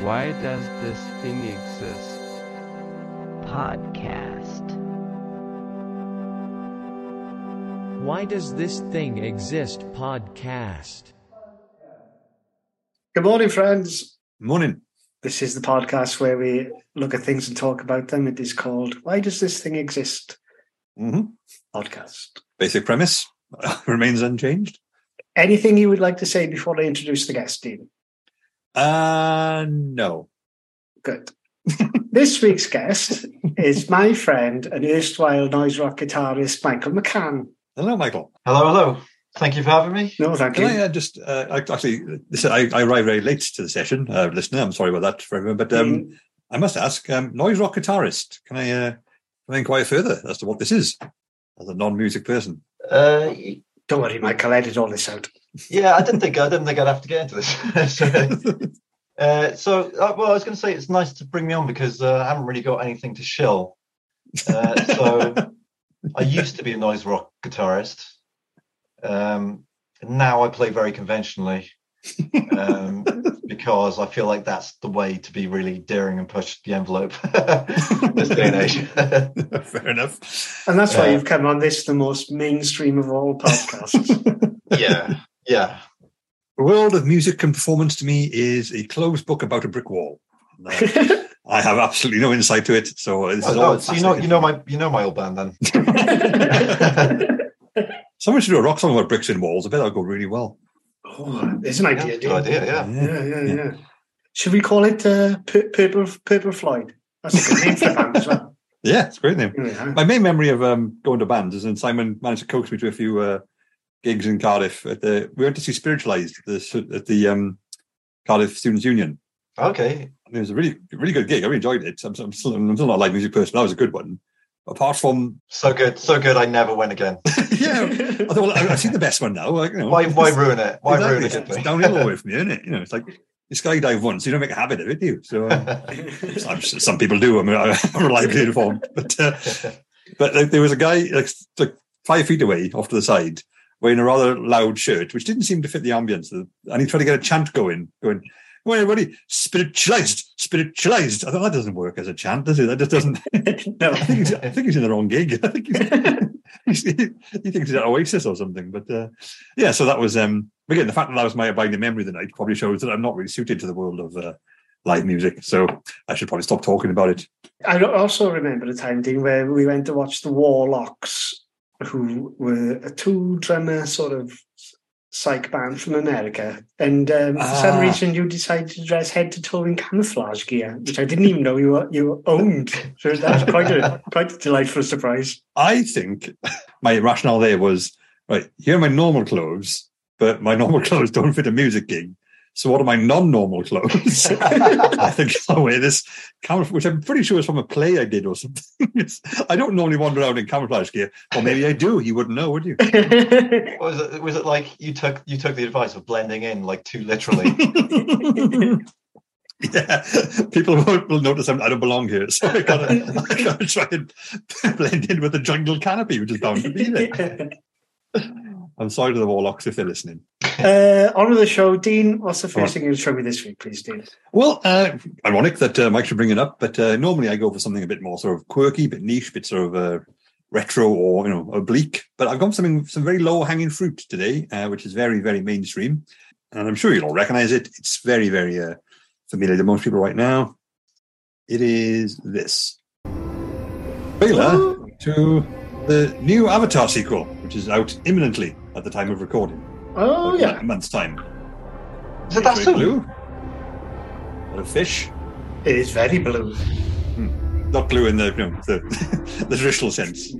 Why does this thing exist? Podcast. Why does this thing exist? Podcast. Good morning, friends. Morning. This is the podcast where we look at things and talk about them. It is called Why Does This Thing Exist? hmm podcast. Basic premise remains unchanged. Anything you would like to say before I introduce the guest, Dean? Uh, no. Good. this week's guest is my friend and erstwhile noise rock guitarist, Michael McCann. Hello, Michael. Hello, hello. Thank you for having me. No, thank Can you. I uh, just uh, I, actually? This, I, I arrived very late to the session, uh, listener. I'm sorry about that for everyone, but um, Mm. I must ask, um, noise rock guitarist. Can I, uh, can I inquire further as to what this is as a non-music person? Uh, Don't worry, Michael, I edit all this out. Yeah, I didn't think I didn't think I'd have to get into this. so, uh, so uh, well, I was going to say it's nice to bring me on because uh, I haven't really got anything to shill. Uh, so I used to be a noise rock guitarist. Um, now I play very conventionally um, because I feel like that's the way to be really daring and push the envelope this day and age. Fair enough. And that's why Uh, you've come on this, the most mainstream of all podcasts. yeah, yeah. The world of music and performance to me is a closed book about a brick wall. I have absolutely no insight to it, so this is Oh, all oh, so you know, you know my, you know my old band then. Someone should do a rock song about bricks and walls. I bet that'll go really well. oh, there's an idea, Good idea, yeah. Yeah, yeah, yeah. Should we call it uh, Pur- Purple, Purple Floyd? That's a good name for a band as well. Yeah, it's a great name. Yeah. My main memory of um, going to bands is when Simon managed to coax me to a few uh, gigs in Cardiff. At the we went to see Spiritualized at the, at the um, Cardiff Students' Union. Okay. And it was a really really good gig. I really enjoyed it. I'm, I'm, still, I'm still not a live music person. That was a good one. Apart from So good, so good. I never went again. yeah, I thought, well, I've seen the best one now. Like, you know, Why, why ruin it? Why exactly. ruin it? It's, it's downhill away from you, isn't it? You know, it's like you skydive once, you don't make a habit of it, do you? So um, some, people do. I mean, I'm reliably informed, but uh, but there- there was a guy like, like five feet away, off to the side, wearing a rather loud shirt, which didn't seem to fit the ambience, and he tried to get a chant going, going. Well, everybody, spiritualized, spiritualized. I thought that doesn't work as a chant, does it? That just doesn't. no. I think he's, I think he's in the wrong gig. I think he's, he's, he thinks he's at Oasis or something. But uh, yeah, so that was um, again the fact that that was my abiding memory of the night probably shows that I'm not really suited to the world of uh, live music. So I should probably stop talking about it. I also remember a time, Dean, where we went to watch the Warlocks, who were a two drummer sort of psych band from America. And um, for some Ah. reason, you decided to dress head to toe in camouflage gear, which I didn't even know you were, you owned. So that was quite a quite a delightful surprise. I think my rationale there was right. Here are my normal clothes, but my normal clothes don't fit a music gig. So what are my non-normal clothes? I think I'll wear this camouflage, which I'm pretty sure is from a play I did or something. It's- I don't normally wander around in camouflage gear, or maybe I do. You wouldn't know, would you? Was it, was it like you took you took the advice of blending in like too literally? yeah, people will, will notice I'm, I don't belong here, so I gotta, I gotta try and blend in with the jungle canopy, which is bound to be there. I'm sorry to the Warlocks if they're listening. uh, on with the show, Dean. What's the first thing you'll show me this week, please, Dean? Well, uh, ironic that uh, Mike should bring it up, but uh, normally I go for something a bit more sort of quirky, bit niche, bit sort of uh, retro or you know oblique. But I've got something, some very low hanging fruit today, uh, which is very, very mainstream, and I'm sure you'll all recognise it. It's very, very uh, familiar to most people right now. It is this trailer to the new Avatar sequel, which is out imminently at the time of recording. Oh Like yeah, a month's time. Is it that Very soon? blue. A lot of fish. it is very blue. not blue in the you know, the, the traditional sense.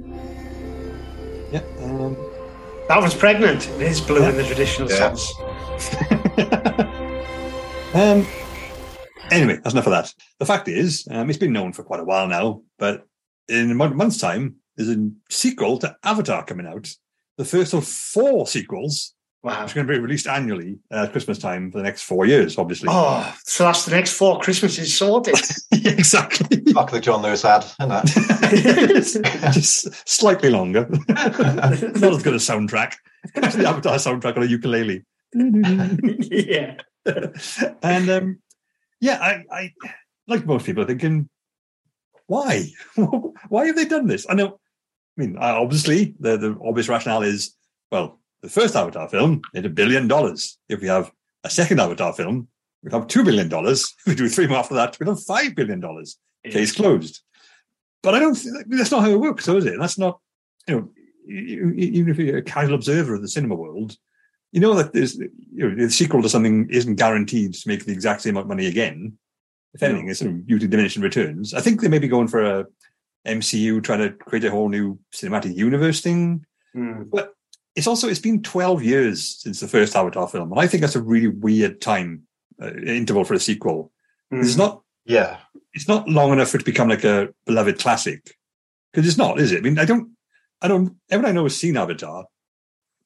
Yeah. Um, That was pregnant. It is blue in the traditional Yeah. sense. um, anyway, that's enough of that. The fact is, um, it's been known for quite a while now, but in a month's time, there's a sequel to Avatar coming out. The first of four sequels, Wow. which are going to be released annually at Christmas time for the next four years, obviously. Oh, so that's the next four Christmases sorted. Exactly. Fuck the John Lewis ad, isn't it? Just slightly longer. Not as good a soundtrack. It's the Avatar soundtrack on a ukulele. yeah. and um, yeah, I, I like most people are thinking, why? why have they done this? I know. I mean, uh, obviously, the the obvious rationale is well, the first Avatar film made a billion dollars. If we have a second Avatar film, we'd have two billion dollars. If we do three more after that, we have five billion dollars. Case closed. But I don't. think That's not how it works, so is it? That's not. You know, even if you're a casual observer of the cinema world, you know that there's you know, the sequel to something isn't guaranteed to make the exact same amount of money again. If anything, it's sort of usually diminishing returns. I think they may be going for a MCU trying to create a whole new cinematic universe thing. Mm. But it's also it's been 12 years since the first Avatar film, and I think that's a really weird time uh, interval for a sequel. Mm. It's not Yeah. it's not long enough for it to become like a beloved classic because it's not, is it? I mean, I don't, I don't. Everyone I know has seen Avatar,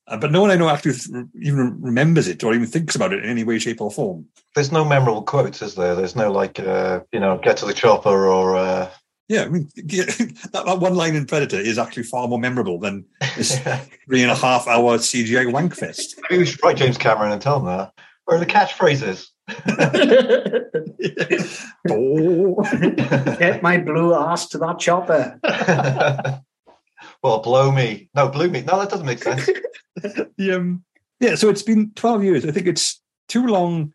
uh, but no one I know actually th- even remembers it or even thinks about it in any way, shape, or form. There's no memorable quotes, is there? There's no like, uh, you know, get to the chopper or. Uh... Yeah, I mean, that, that one line in Predator is actually far more memorable than this three and a half hour CGI wankfest. Maybe we should write James Cameron and tell him that. Where are the catchphrases? oh. Get my blue ass to that chopper. well, blow me. No, blew me. No, that doesn't make sense. the, um, yeah, so it's been 12 years. I think it's too long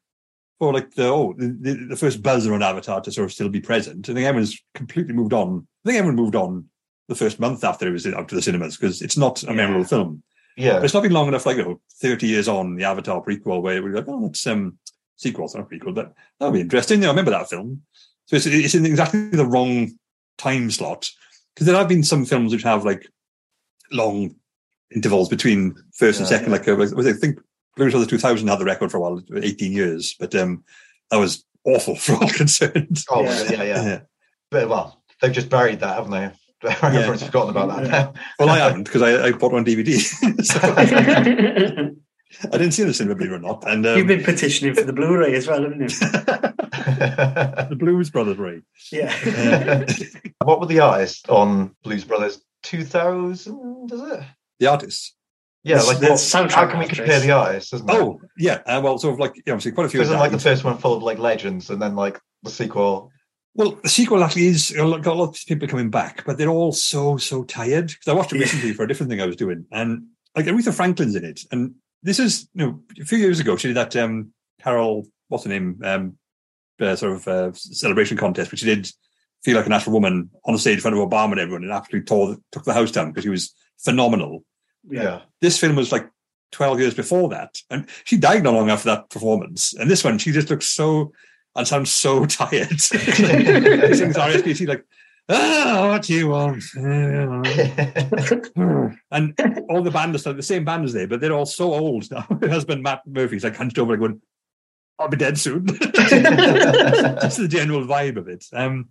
for like the oh the, the, the first buzz around Avatar to sort of still be present. I think everyone's completely moved on. I think everyone moved on the first month after it was out to the cinemas because it's not a Yeah. memorable film. Yeah. But it's not been long enough, like you know, 30 years on the Avatar prequel, where we're like, oh, that's um sequel, it's not a prequel, but that'll be interesting. Yeah, I remember that film. So it's it's in exactly the wrong time slot because there have been some films which have like long intervals between first and Yeah, second. Like, uh, was- I think Blues Brothers 2000 had the record for a while, 18 years, but um that was awful for all concerned. Oh, Yeah. yeah, yeah. yeah. But, well, they've just buried that, haven't they? Everyone's forgotten about that now. Well, I haven't because I, I bought one DVD. so I didn't see it in the cinema, believe it or not. And um, You've been petitioning for the Blu-ray as well, haven't you? the Blues Brothers, Ray. Yeah. Uh, what were the artists on Blues Brothers 2000? Is it? the artists. Yeah, The- like the what, soundtrack how can we compare the artists? Isn't it? Oh, yeah. Uh, well, sort of like, yeah, obviously, quite a few. Isn't like the first one full of like legends, and then like the sequel? Well, the sequel actually is got a lot of people coming back, but they're all so so tired. Because I watched it Yeah. recently for a different thing I was doing, and like Aretha Franklin's in it, and this is you know a few years ago she did that um Carol what's her name um uh, sort of uh, celebration contest, which she did feel like a natural woman on the stage in front of Obama and everyone, and absolutely tore took the house down because she was phenomenal. Yeah. This film was like 12 years before that. And she died not long after that performance. And this one, she just looks so and sounds so tired. she sings RSPC like, ah, what do you want? and all the band is the same band as they, but they're all so old now. Her husband, Matt Murphy's like hunched over like going, I'll be dead soon. Just the general vibe of it. Um,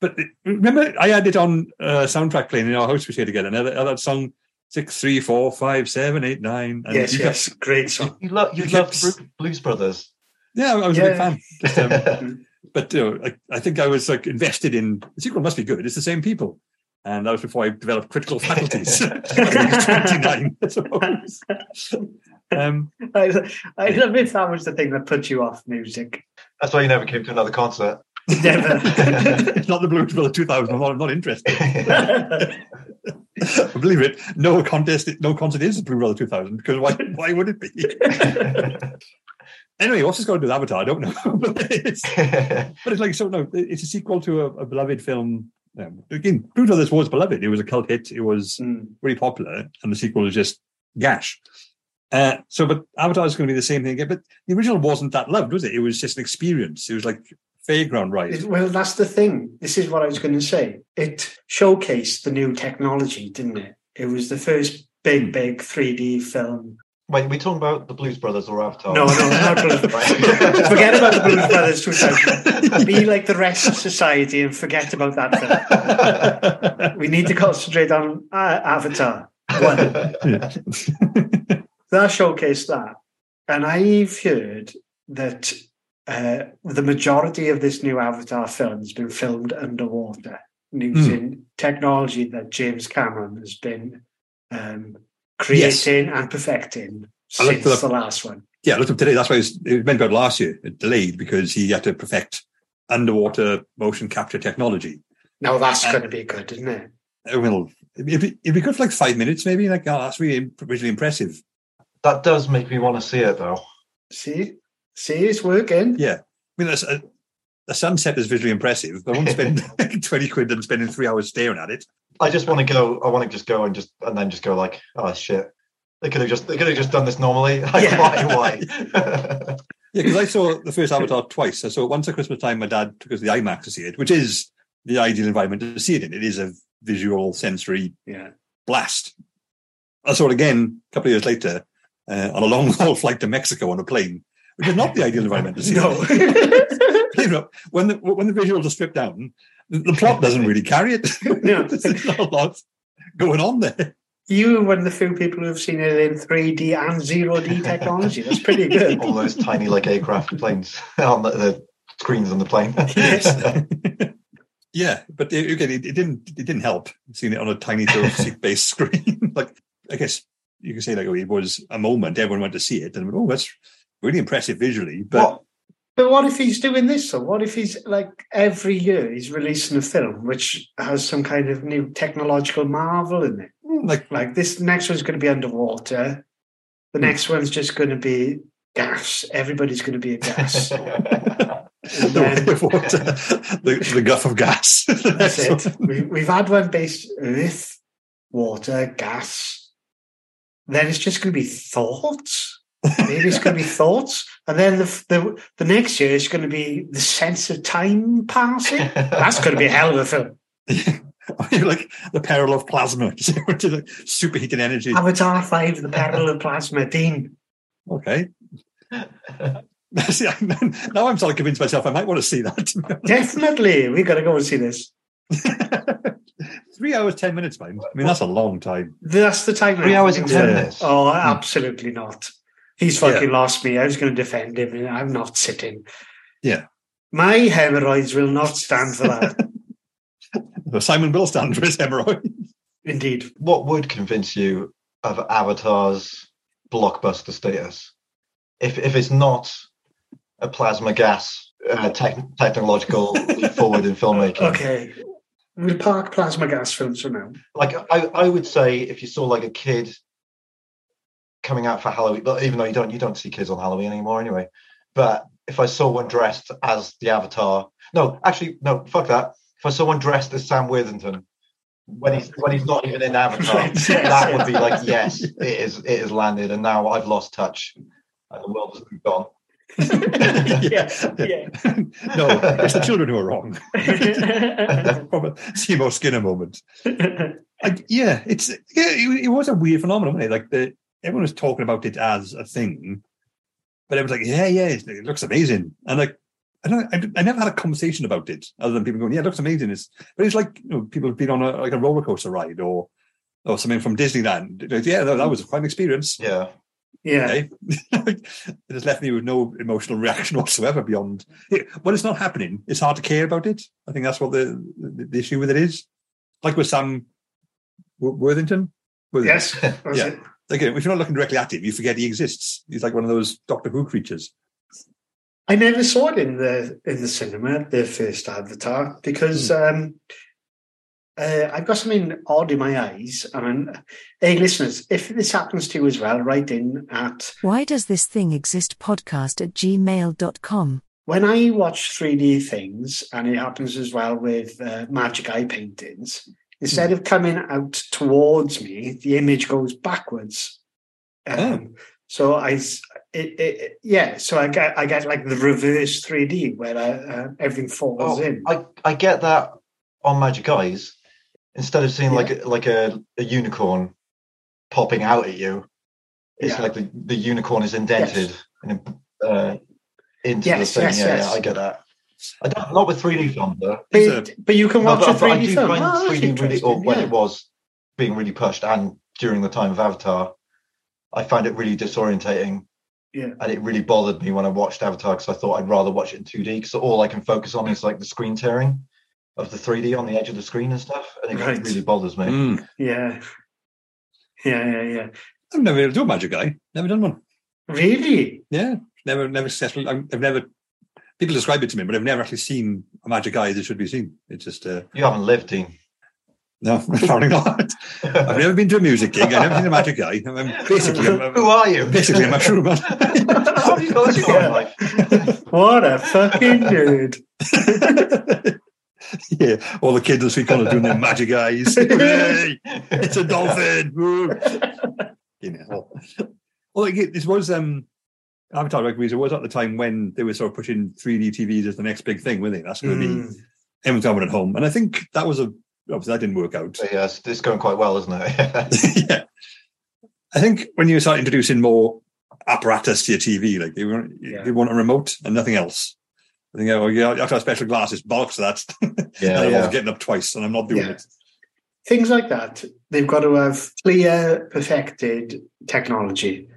but remember, I had it on uh, soundtrack playing in our house we share together. And I had that song six, three, four, five, seven, eight, nine. And yes, you yes. kept- Great song. you love you You love Blues Brothers. yeah, I was a big fan. Just, um, but you know, I, I think I was like invested in the sequel. Must be good. It's the same people, and that was before I developed critical faculties. Twenty nine, I suppose. Um, I, I love if that was the thing that put you off music. That's why you never came to another concert. Never. it's not the Blues Brothers 2000. I'm not, I'm not interested. Believe it, no contest, no concert is Blue Brother 2000 because why? Why would it be? Anyway, what's this got to do with Avatar? I don't know. but, it's, but it's like so. No, it's a sequel to a, a beloved film. Um, again, Blue Brothers was beloved. It was a cult hit. It was Mm. really popular, and the sequel was just gash. Uh, so, but Avatar is going to be the same thing again. But the original wasn't that loved, was it? It was just an experience. It was like fairground ride. It- Well, that's the thing. This is what I was going to say. It showcased the new technology, didn't it? It was the first big, big 3D film. Wait, are we talking about the Blues Brothers or Avatar? No, no, not Blues Forget about the Blues Brothers 2000. Be like the rest of society and forget about that film. We need to concentrate on uh, Avatar. One. that showcased that. And I've heard that uh, the majority of this new Avatar film has been filmed underwater using technology that James Cameron has been um, creating and perfecting I since it the last one. Yeah, I looked up today. That's why it was, it was meant to go out last year. It delayed because he had to perfect underwater motion capture technology. Now that's going to be good, isn't it? Uh, Well, it'd be, it'd be good for like five minutes, maybe. Like, oh, that's really visually impressive. That does make me want to see it though. See, see, it's working. Yeah. I mean, that's a, a sunset is visually impressive, but I won't spend 20 quid and spending three hours staring at it. I just want to go. I want to just go and just and then just go like, oh shit. They could have just they could have just done this normally. Like, Yeah. why? Why? Yeah, because I saw the first Avatar twice. I saw it once at Christmas time. My dad took us to the IMAX to see it, which is the ideal environment to see it in. It is a visual sensory Yeah. blast. I saw it again a couple of years later uh, on a long haul flight to Mexico on a plane, which is not the ideal environment to see. No. it. you know, when the when the visuals are stripped down, the, the plot doesn't really carry it. No. There's not a lot going on there. you are one of the few people who've seen it in 3D and zero D technology. That's pretty good. All those tiny like aircraft planes on the, the screens on the plane. Yes. yeah, but it, again, it, it didn't it didn't help seeing it on a tiny sort of seat-based screen. like, I guess you could say like oh, it was a moment. Everyone went to see it, and oh, that's really impressive visually. But What? But what if he's doing this? So what if he's like every year he's releasing a film which has some kind of new technological marvel in it? Hmm, like, Like this next one's going to be underwater. The hmm. next one's just going to be gas. Everybody's going to be a gas. the, water, the, the guff of gas. That's it. We, we've had one based earth, water, gas. Then it's just going to be thoughts. Maybe it's going to be thoughts, and then the, the the next year it's going to be the sense of time passing. That's going to be a hell of a film. Oh, you're like the peril of plasma, to the superheated energy. Avatar Five: The Peril of Plasma. Dean, Okay. See, I- now I'm sort of convinced myself I might want to see that. definitely, we've got to go and see this. Three hours, ten minutes, man. I mean, that's a long time. That's the time. Three hours and ten minutes. Oh, hmm. absolutely not. He's fucking lost me. I was going to defend him, and I'm not sitting. Yeah. My hemorrhoids will not stand for that. So Simon will stand for his hemorrhoids. Indeed. What would convince you of Avatar's blockbuster status? If if it's not a plasma gas uh, tech, technological leap forward in filmmaking, Okay. We'll park plasma gas films for now. like I, I would say if you saw like a kid coming out for Halloween, but even though you don't you don't see kids on Halloween anymore anyway. But if I saw one dressed as the Avatar, no, actually no, fuck that. If I saw one dressed as Sam Worthington when he's when he's not even in Avatar, that would be like yes, it is it is landed, and now I've lost touch, and the world has moved on. yeah, yeah. no, it's the children who are wrong. From a Seymour Skinner moment. I, yeah, it's yeah, it, it was a weird phenomenon. Wasn't it? Like the everyone was talking about it as a thing, but it was like, yeah, yeah, it, it looks amazing, and like. I don't. I, I never had a conversation about it, other than people going, "Yeah, it looks amazing." It's, but it's like you know, people have been on a like a roller coaster ride or or something from Disneyland. Like, yeah, that, that was quite an experience. Yeah, yeah. Okay. it has left me with no emotional reaction whatsoever beyond when it's not happening. It's hard to care about it. I think that's what the the, the issue with it is. Like with Sam Worthington. Worthington. Yes. Yeah. it. Like if you're not looking directly at him, you forget he exists. He's like one of those Doctor Who creatures. I never saw it in the in the cinema, the first Avatar, because um, uh, I've got something odd in my eyes. And hey, listeners, if this happens to you as well, write in at Why does this thing exist podcast at gmail.com? when I watch 3D things, and it happens as well with uh, magic eye paintings, instead of coming out towards me, the image goes backwards. Um, So I, it, it, yeah, so I get I get like the reverse 3D where uh, uh, everything falls Oh, in. I, I get that on Magic Eyes. Instead of seeing Yeah. like a, like a, a unicorn popping out at you, it's Yeah. like the, the unicorn is indented and uh, into Yes, the thing. yes, yeah, yes. yeah, I get that. I don't not with 3D films though. But, but you can No, watch but, a but I 3D do film. find Oh, that's 3D really, or when yeah. it was being really pushed and during the time of Avatar, I found it really disorientating. Yeah. And it really bothered me when I watched Avatar because I thought I'd rather watch it in 2D because all I can focus on is like the screen tearing of the 3D on the edge of the screen and stuff. And it Right. really bothers me. Mm. Yeah. Yeah, yeah, yeah. I've never been able to do a magic eye. Never done one. Really? Yeah, never, never successful. I've I've never. People describe it to me, but I've never actually seen a magic eye that should be seen. It's just uh, You haven't lived, Dean. no, apparently not. I've never been to a music gig. I've never seen a magic eye. I'm basically, I'm, Who are you? basically a mushroom man. How have you got this Yeah. life? What a fucking dude! yeah, all the kids this week on are doing their magic eyes. Hooray! it's a dolphin. You know. Well, like, this was um, Avatar like it was at the time when they were sort of pushing 3D TVs as the next big thing, weren't they? That's going to Mm. be everyone's having at home, and I think that was a obviously that didn't work out. So, yes, it's going quite well, isn't it? yeah, I think when you start introducing more apparatus to your TV, like they want, Yeah. they want a remote and nothing else. I think, oh, yeah, you have to have special glasses. Bollocks to that. Yeah, and I'm yeah. getting up twice, and I'm not doing Yeah. it. Things like that, they've got to have clear, perfected technology.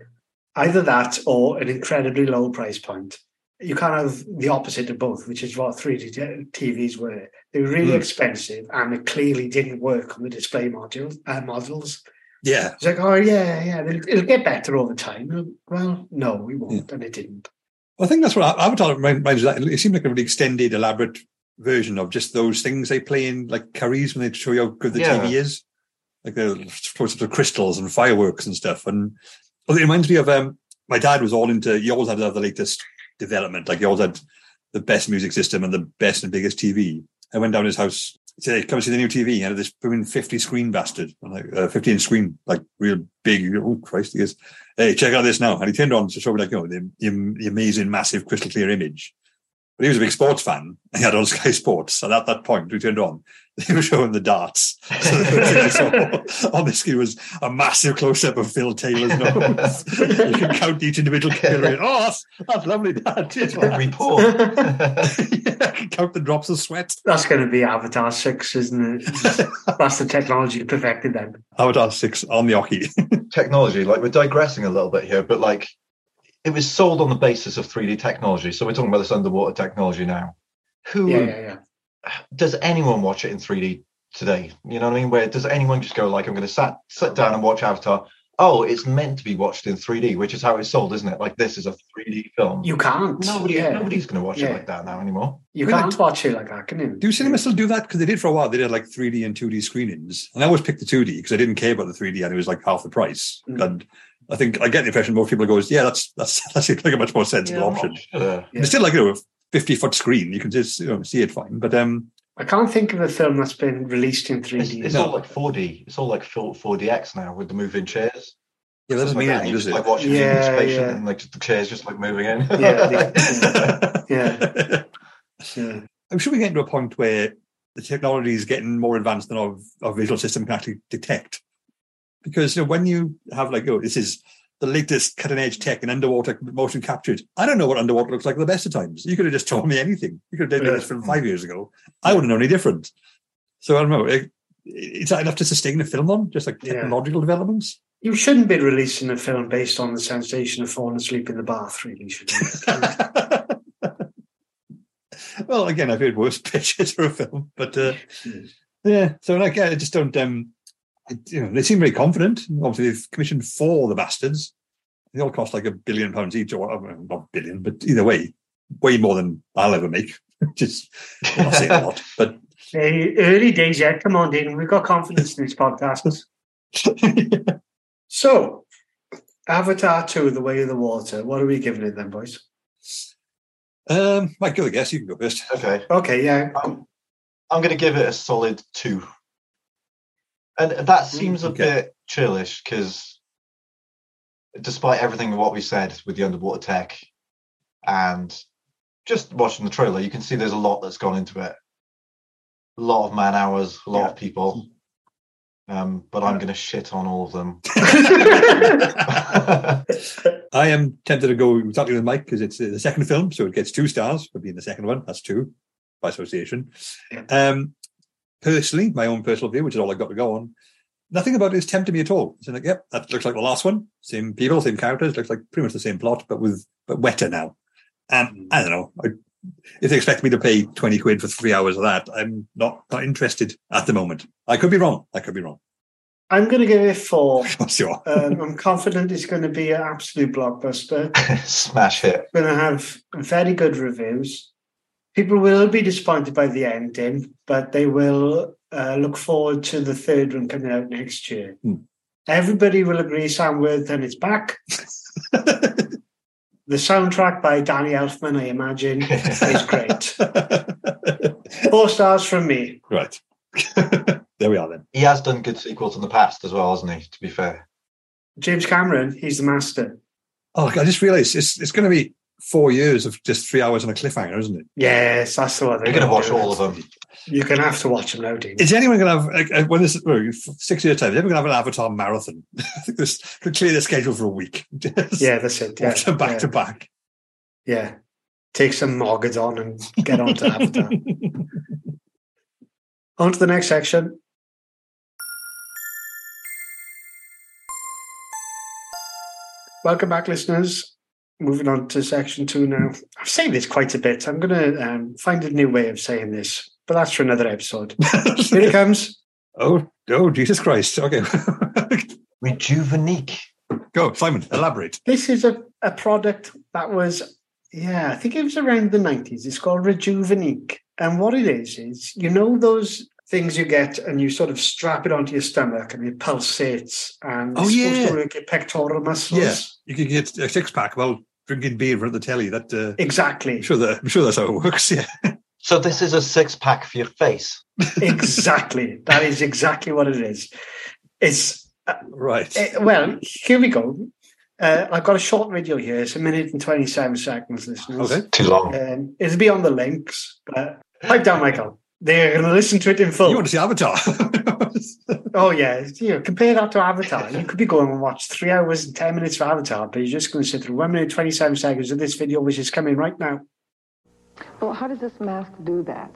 Either that or an incredibly low price point. You can't have the opposite of both, which is what 3D t- TVs were. They were really Mm. expensive and it clearly didn't work on the display modules, uh, models. Yeah, It's like, oh, yeah, yeah, it'll, it'll get better over time. Well, no, we won't. And it didn't. I think that's what Avatar reminds me. It seemed like a really extended, elaborate version of just those things they play in like curries when they show you how good the Yeah. TV is. Like the close of crystals and fireworks and stuff. And well, it reminds me of um, my dad was all into. He always had the latest development. Like he always had the best music system and the best and biggest TV. I went down his house. He said, "Hey, "Come see the new TV." He had this booming fifty screen bastard, I'm like uh, fifty inch screen, like real big. Oh Christ! He goes, "Hey, check out this now." And he turned on to show me like you know the, the amazing, massive, crystal clear image. But he was a big sports fan. He had on Sky Sports, and at that point, we turned on. They were showing the darts. So the first thing I saw on the screen was a massive close up of Phil Taylor's nose. you can count each individual capillary. Oh, that's, that's lovely, Dad. Cheers, Big man. yeah, I can count the drops of sweat. That's going to be Avatar 6, isn't it? That's the technology perfected then. Avatar 6 on the oche. technology, like we're digressing a little bit here, but like it was sold on the basis of 3D technology. So we're talking about this underwater technology now. Who Yeah, yeah, yeah. does anyone watch it in 3D today? You know what I mean? Where does anyone just go like, I'm going to sat sit down and watch Avatar? Oh, it's meant to be watched in 3D, which is how it's sold, isn't it? Like this is a 3D film. You can't. Nobody, yeah. nobody's going to watch Yeah. it like that now anymore. You Well, can't watch it like that, can you? Do cinema still do that? Because they did for a while. They did like 3D and 2D screenings. And I always picked the 2D because I didn't care about the 3D and it was like half the price. Mm. And I think I get the impression most people goes, yeah, that's that's that seems like a much more sensible Yeah, option. not sure. Yeah. It's still like you know, a 50 foot screen. You can just you know, see it fine. But um, I can't think of a film that's been released in 3D. it's No. all like 4D. It's all like 4- 4DX now with the moving chairs. yeah, that doesn't mean Like anything, You does just it? like watching Yeah, yeah, yeah. and like the chairs just like moving in. Yeah, Yeah. Yeah. I'm sure we get to a point where the technology is getting more advanced than our, our visual system can actually detect. Because you know, when you have like, oh, this is the latest cutting edge tech in underwater motion captured. I don't know what underwater looks like at the best of times. You could have just told me anything. You could have done Yeah. this from five years ago. I wouldn't know any different. So I don't know. It, it's not enough to sustain a film on, just like Yeah. technological developments. You shouldn't be releasing a film based on the sensation of falling asleep in the bath, really, should you? well, again, I've heard worse pitches for a film, but uh, yeah. So like, I just don't. Um, you know, they seem very confident. Obviously, they've commissioned four of the bastards. They all cost like a billion pounds each, or not billion, but either way, way more than I'll ever make. Which is not saying a lot, but Hey, early days yet. Come on, Dean. We've got confidence in this podcast. So, Avatar 2, The Way of the Water. What are we giving it then, boys? um, Mike, go. I guess you can go first. okay. Okay, yeah. I'm, I'm going to give it a solid two. And that seems a okay. bit churlish because despite everything what we said with the underwater tech and just watching the trailer, you can see there's a lot that's gone into it. A lot of man hours, a lot Yeah. of people. Um, but I'm going to shit on all of them. I am tempted to go exactly with Mike because it's the second film, so it gets two stars for being the second one. That's two by association. Um, personally, my own personal view, which is all I've got to go on, nothing about it is tempting me at all. It's like, yep, that looks like the last one. Same people, same characters, looks like pretty much the same plot, but with but wetter now. And I don't know. I, if they expect me to pay twenty quid for three hours of that, I'm not not interested at the moment. I could be wrong. I could be wrong. I'm going to give it four. What's your? Um, I'm confident it's going to be an absolute blockbuster. Smash hit. Going to have very good reviews. People will be disappointed by the ending, but they will uh, look forward to the third one coming out next year. Hmm. Everybody will agree Sam Worthington is back. The soundtrack by Danny Elfman, I imagine, is great. Four stars from me. right. there we are then. He has done good sequels in the past as well, hasn't he? To be fair. James Cameron, he's the master. Oh, I just realised it's it's going to be four years of just three hours on a cliffhanger, isn't it? Yes, that's the one. You're going to watch all of them. You're going to have to watch them now, Dean. Is anyone going to have like, uh, when this well, six years time? Is anyone going to have an Avatar marathon? I think this could clear the schedule for a week. Yeah, that's it. Yeah, watch them back yeah, to back. yeah. Take some Mogadon and get on to Avatar. on to the next section. Welcome back, listeners. Moving on to section two now. I've said this quite a bit. I'm going to um, find a new way of saying this, but that's for another episode. Here it comes. oh, oh, Jesus Christ! Okay, Rejuvenique. go, Simon. Elaborate. This is a, a product that was, yeah, I think it was around the 90s. It's called Rejuvenique. And what it is, is you know those things you get and you sort of strap it onto your stomach and it pulsates and Oh, it's yeah. supposed to work your pectoral muscles. Yeah, you can get a six pack while drinking beer at the telly. That uh, Exactly. I'm sure that I'm sure that's how it works. Yeah. So this is a six pack for your face. exactly. That is exactly what it is. It's Right. Eh, well, here we go. Uh, I've got a short video here. It's a minute and 27 seconds, listeners. Okay. Too long. Um, it'll be on the links, but pipe down, Michael. They're going to listen to it in full. You want to see Avatar? Oh, yeah. You know, compare that to Avatar. You could be going and watch three hours and 10 minutes for Avatar, but you're just going to sit through one minute, 27 seconds of this video, which is coming right now. Well, how does this mask do that?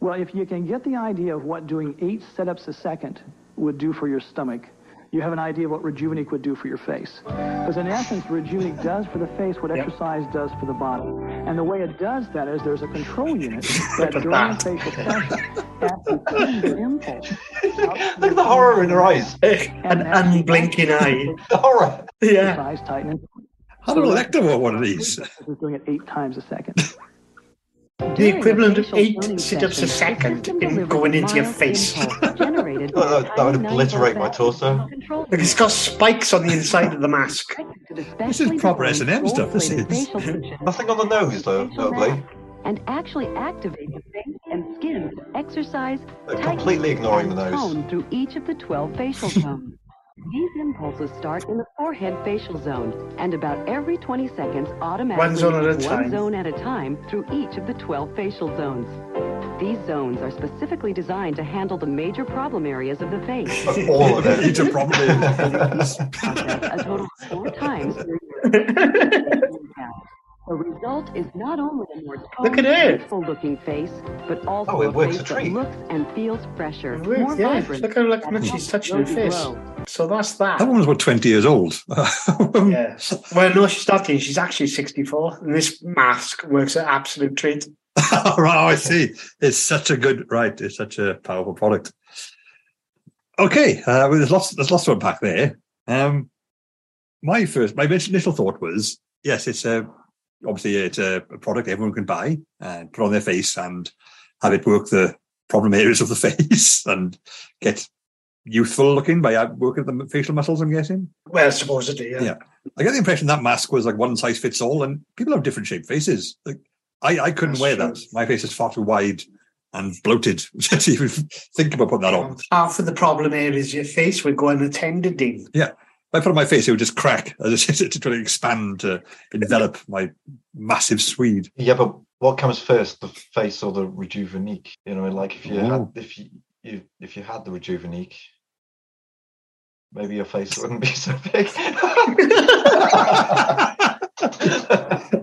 Well, if you can get the idea of what doing eight setups a second would do for your stomach, you have an idea of what Rejuvenique would do for your face. Because in essence, Rejuvenique does for the face what Yep. exercise does for the body. And the way it does that is there's a control unit that during the facial session as impulse. Look at the horror in her eyes. An unblinking eye. The horror. Yeah. Size tighten. How do elective or what it is? Is doing it eight times a second. The equivalent of eight sit-ups a second in going into your face. That, oh, that would obliterate my torso. Look, it's got spikes on the inside of the mask. This is proper S&M stuff, this is. Nothing on the nose, though, notably. and actually activate the face and skin exercise They're completely ignoring the nose. through each of the 12 facial zones. These impulses start in the forehead facial zone, and about every 20 seconds automatically One zone at a move time. zone at a time through each of the 12 facial zones. These zones are specifically designed to handle the major problem areas of the face. All of it. It's a problem. process a total of four times per year. The result is not only a more Look at it. peaceful looking face, but also Oh, a face a that looks and feels fresher, It works, more yeah. vibrant. Look how like, and much she's touching her face. grow. So that's that. That woman's about 20 years old. Yeah. Well, no, she's not. She's actually 64. And this mask works an absolute treat. right, oh, I see. It's such a good, right. It's such a powerful product. Okay, uh, well, there's lots. There's lots to unpack there. Um, my first, my initial thought was, yes, it's a obviously it's a, a product everyone can buy and put on their face and have it work the problem areas of the face and get youthful looking by working the facial muscles. I'm guessing. Well, supposedly, yeah. Yeah. I get the impression that mask was like one size fits all, and people have different shaped faces. Like I, I couldn't That's wear true. that. My face is far too wide and bloated to even think about putting that on. Half of the problem here is your face would go unattended in. Yeah. If I put on my face, it would just crack as it to try to expand to envelop my massive Swede. Yeah, but what comes first, the face or the Rejuvenique? You know, like if you had if you, you if you had the Rejuvenique, maybe your face wouldn't be so big.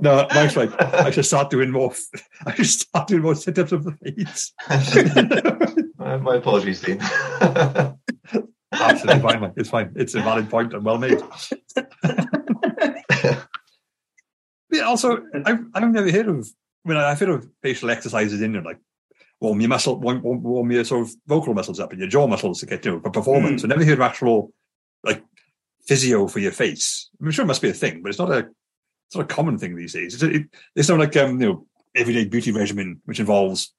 No, right. I should start doing more. I should start doing more sit-ups of the face. Uh, My apologies, Dean. Absolutely fine, Mike. It's fine. It's a valid point and well made. yeah, also, I've, I've never heard of, I mean, I've heard of facial exercises in there, like warm your muscle, warm, warm, your sort of vocal muscles up and your jaw muscles to get you know for performance. I never heard of actual like physio for your face. I'm sure it must be a thing, but it's not a it's not a common thing these days. It's it, it's not like um you know everyday beauty regimen which involves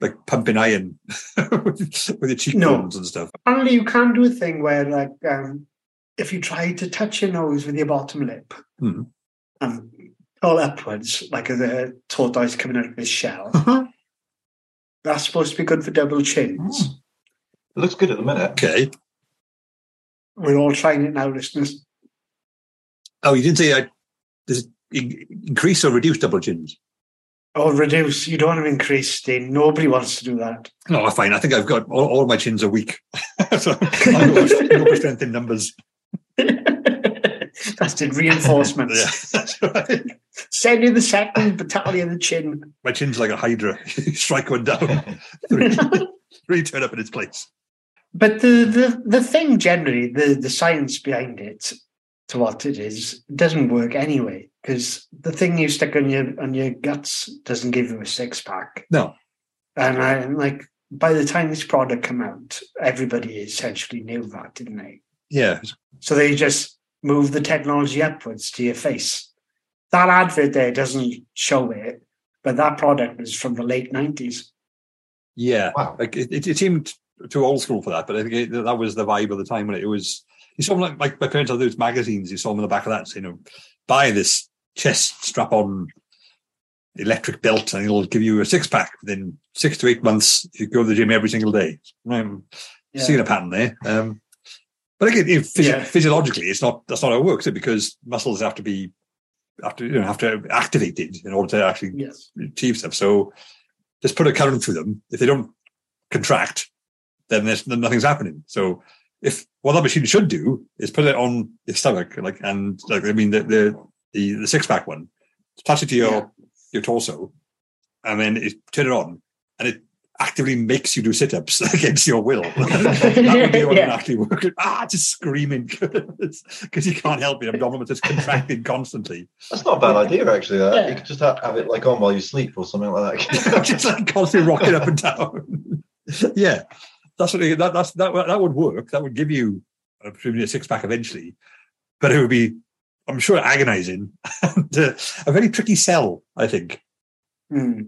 like pumping iron with, with your cheekbones and stuff. Apparently, you can do a thing where, like, um, if you try to touch your nose with your bottom lip Hmm. and pull upwards, like a tortoise coming out of his shell, Uh-huh. That's supposed to be good for double chins. Hmm. It looks good at the minute. Okay. We're all trying it now, listeners. Oh, you didn't say I does it increase or reduce double chins? Or reduce. You don't want to increase, Dean. Nobody wants to do that. No, I'm fine. I think I've got all, all my chins are weak. so I'll go for, go for strength in numbers. That's. Reinforcements. Yeah, that's right. Send you the second battalion of the chin. My chin's like a hydra. Strike one down, three, three turn up in its place. But the, the, the thing generally, the, the science behind it, to what it is, doesn't work anyway. Because the thing you stick on your on your guts doesn't give you a six pack. No, And I like by the time this product came out, everybody essentially knew that, didn't they? yeah, So they just move the technology upwards to your face. That advert there doesn't show it, but that product was from the late nineties. yeah. Wow. Like it, it, it seemed too old school for that, but I think it, that was the vibe of the time when it was. You saw them like, like my parents had those magazines. You saw them in the back of that, you know, buy this chest strap-on electric belt, and it'll give you a six-pack within six to eight months. If you go to the gym every single day, I'm Yeah. seeing a pattern there. Um, but again, you know, physi- Yeah. physiologically, it's not that's not how it works. It because muscles have to be have to you know have to activated in order to actually Yes. achieve stuff. So just put a current through them. If they don't contract, then there's then nothing's happening. So if what that machine should do is put it on your stomach, like and like I mean the the the, the six pack one, attach it to your Yeah. your torso, and then it, turn it on, and it actively makes you do sit ups against your will. that would be what Yeah. would actually work. Ah, just screaming because you can't help it. Abdominal just contracting constantly. That's not a bad idea, actually. That Yeah. you could just have, have it like on while you sleep or something like that. just like constantly rocking up and down. yeah, that's what it- that that's that that would work. That would give you presumably a six pack eventually, but it would be, I'm sure, agonising and uh, a very tricky sell. I think. Hmm.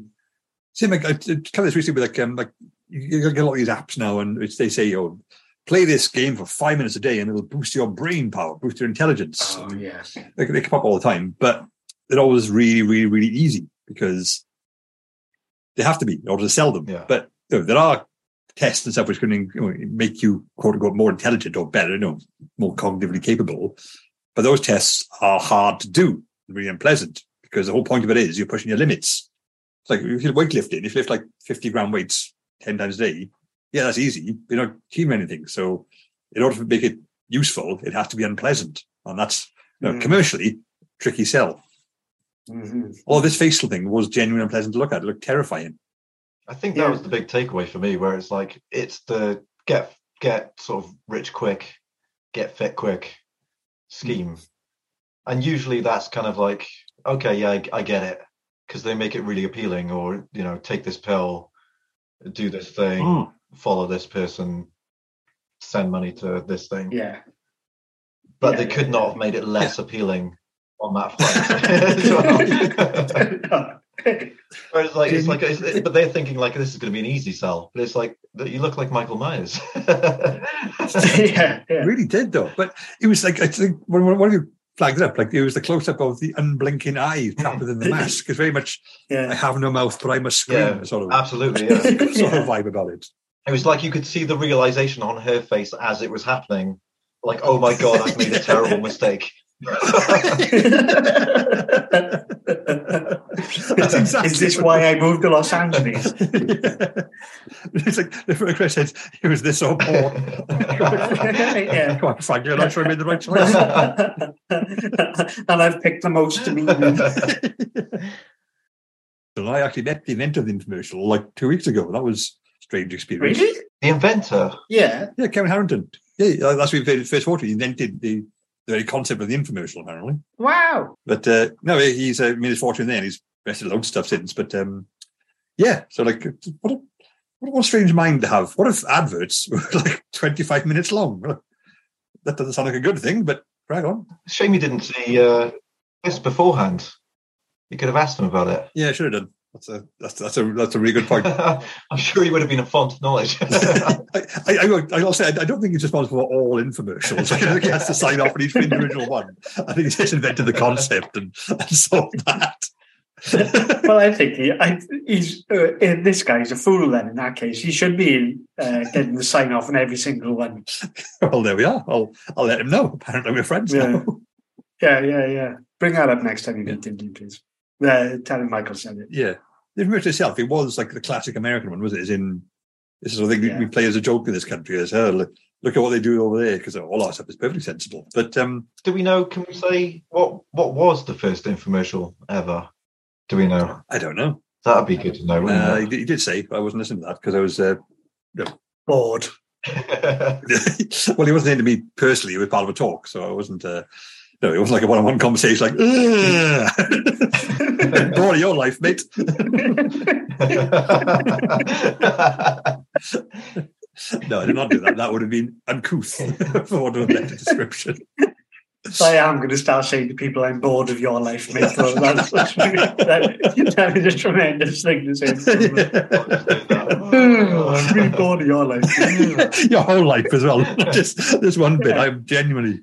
Same like I kind of this recently with like um like you get a lot of these apps now, and which they say, "Oh, play this game for five minutes a day, and it'll boost your brain power, boost your intelligence." Oh yes. they, they come up all the time, but they're always really, really, really easy because they have to be in order to sell them. Yeah. But you know, there are tests and stuff which can you know, make you quote unquote more intelligent or better, you know, more cognitively capable. But those tests are hard to do, really unpleasant because the whole point of it is you're pushing your limits. It's like if you're weightlifting, if you lift like 50 gram weights 10 times a day, yeah, that's easy. You're not achieving anything. So in order to make it useful, it has to be unpleasant. And that's you know, Mm. commercially tricky sell. Mhm. Although this facial thing was genuine and pleasant to look at. It looked terrifying. I think that Yeah. was the big takeaway for me, where it's like it's the get get sort of rich quick, get fit quick scheme, and usually that's kind of like okay, yeah, I, I get it because they make it really appealing, or you know, take this pill, do this thing, hmm. follow this person, send money to this thing, Yeah. but Yeah, they yeah, could not yeah. have made it less appealing on that front. as well. Whereas, like, it's like, it's, it- but they're thinking like this is going to be an easy sell. But it's like you look like Michael Myers. yeah. Yeah. Really did though. But it was like I think when one of you flagged up, like it was the close up of the unblinking eye trapped within the mask. It's very much I have no mouth, but I must scream. Yeah, sort of Absolutely, yeah. sort Yeah. of vibe about it. It was like you could see the realization on her face as it was happening. Like, oh my god, I've made a terrible mistake. That's exactly Is this why I moved to Los Angeles? it's like the first question says, "It was this or poor." Yeah. Quite frankly, I'm not sure I made the right choice. and I've picked the most demeaning. And I actually met the inventor of the infomercial like two weeks ago. That was a strange experience. Really? The inventor. Yeah. Yeah, Kevin Harrington. Yeah, that's what he first water. He invented the, the very concept of the infomercial, apparently. Wow. But uh, no, he's uh, made his fortune there. and He's invested loads of stuff since. But um, Yeah. So like, what a, what a strange mind to have. What if adverts were like 25 minutes long? That doesn't sound like a good thing, but crack on. Shame you didn't see uh, this beforehand. You could have asked him about it. Yeah, I should have done. That's a that's that's a that's a really good point. I'm sure he would have been a font of knowledge. I, I, I, I also I don't think he's responsible for all infomercials. I think he has to sign off on each individual one. I think he's just invented the concept and, and sold that. well, I think he, I, he's uh, in this guy's a fool. Then in that case, he should be uh, getting the sign off on every single one. well, there we are. I'll I'll let him know. Apparently, we're friends Yeah. now. Yeah, yeah, yeah. Bring that up next time you meet him, please. Uh, tell him Michael said it. Yeah, the information itself, it was like the classic American one, was it? As in, this is the thing Yeah. we play as a joke in this country. As oh, look, look at what they do over there, because all our stuff is perfectly sensible. But um, Do we know? Can we say what what was the first infomercial ever? Do we know? I don't know. That'd be good to know. Wouldn't Uh, it? he, did, he did say, but I wasn't listening to that because I was. Uh, Bored. well, he wasn't into me personally. He was part of a talk, so I wasn't. Uh, no, it wasn't like a one-on-one conversation. Like, of your life, mate. No, I did not do that. That would have been uncouth, for want of a better description. I am going to start saying to people, I'm bored of your life, mate. So that's, that's that, that is a tremendous thing to say. Oh, I'm really bored of your life. your whole life as well, just this one bit. I'm genuinely,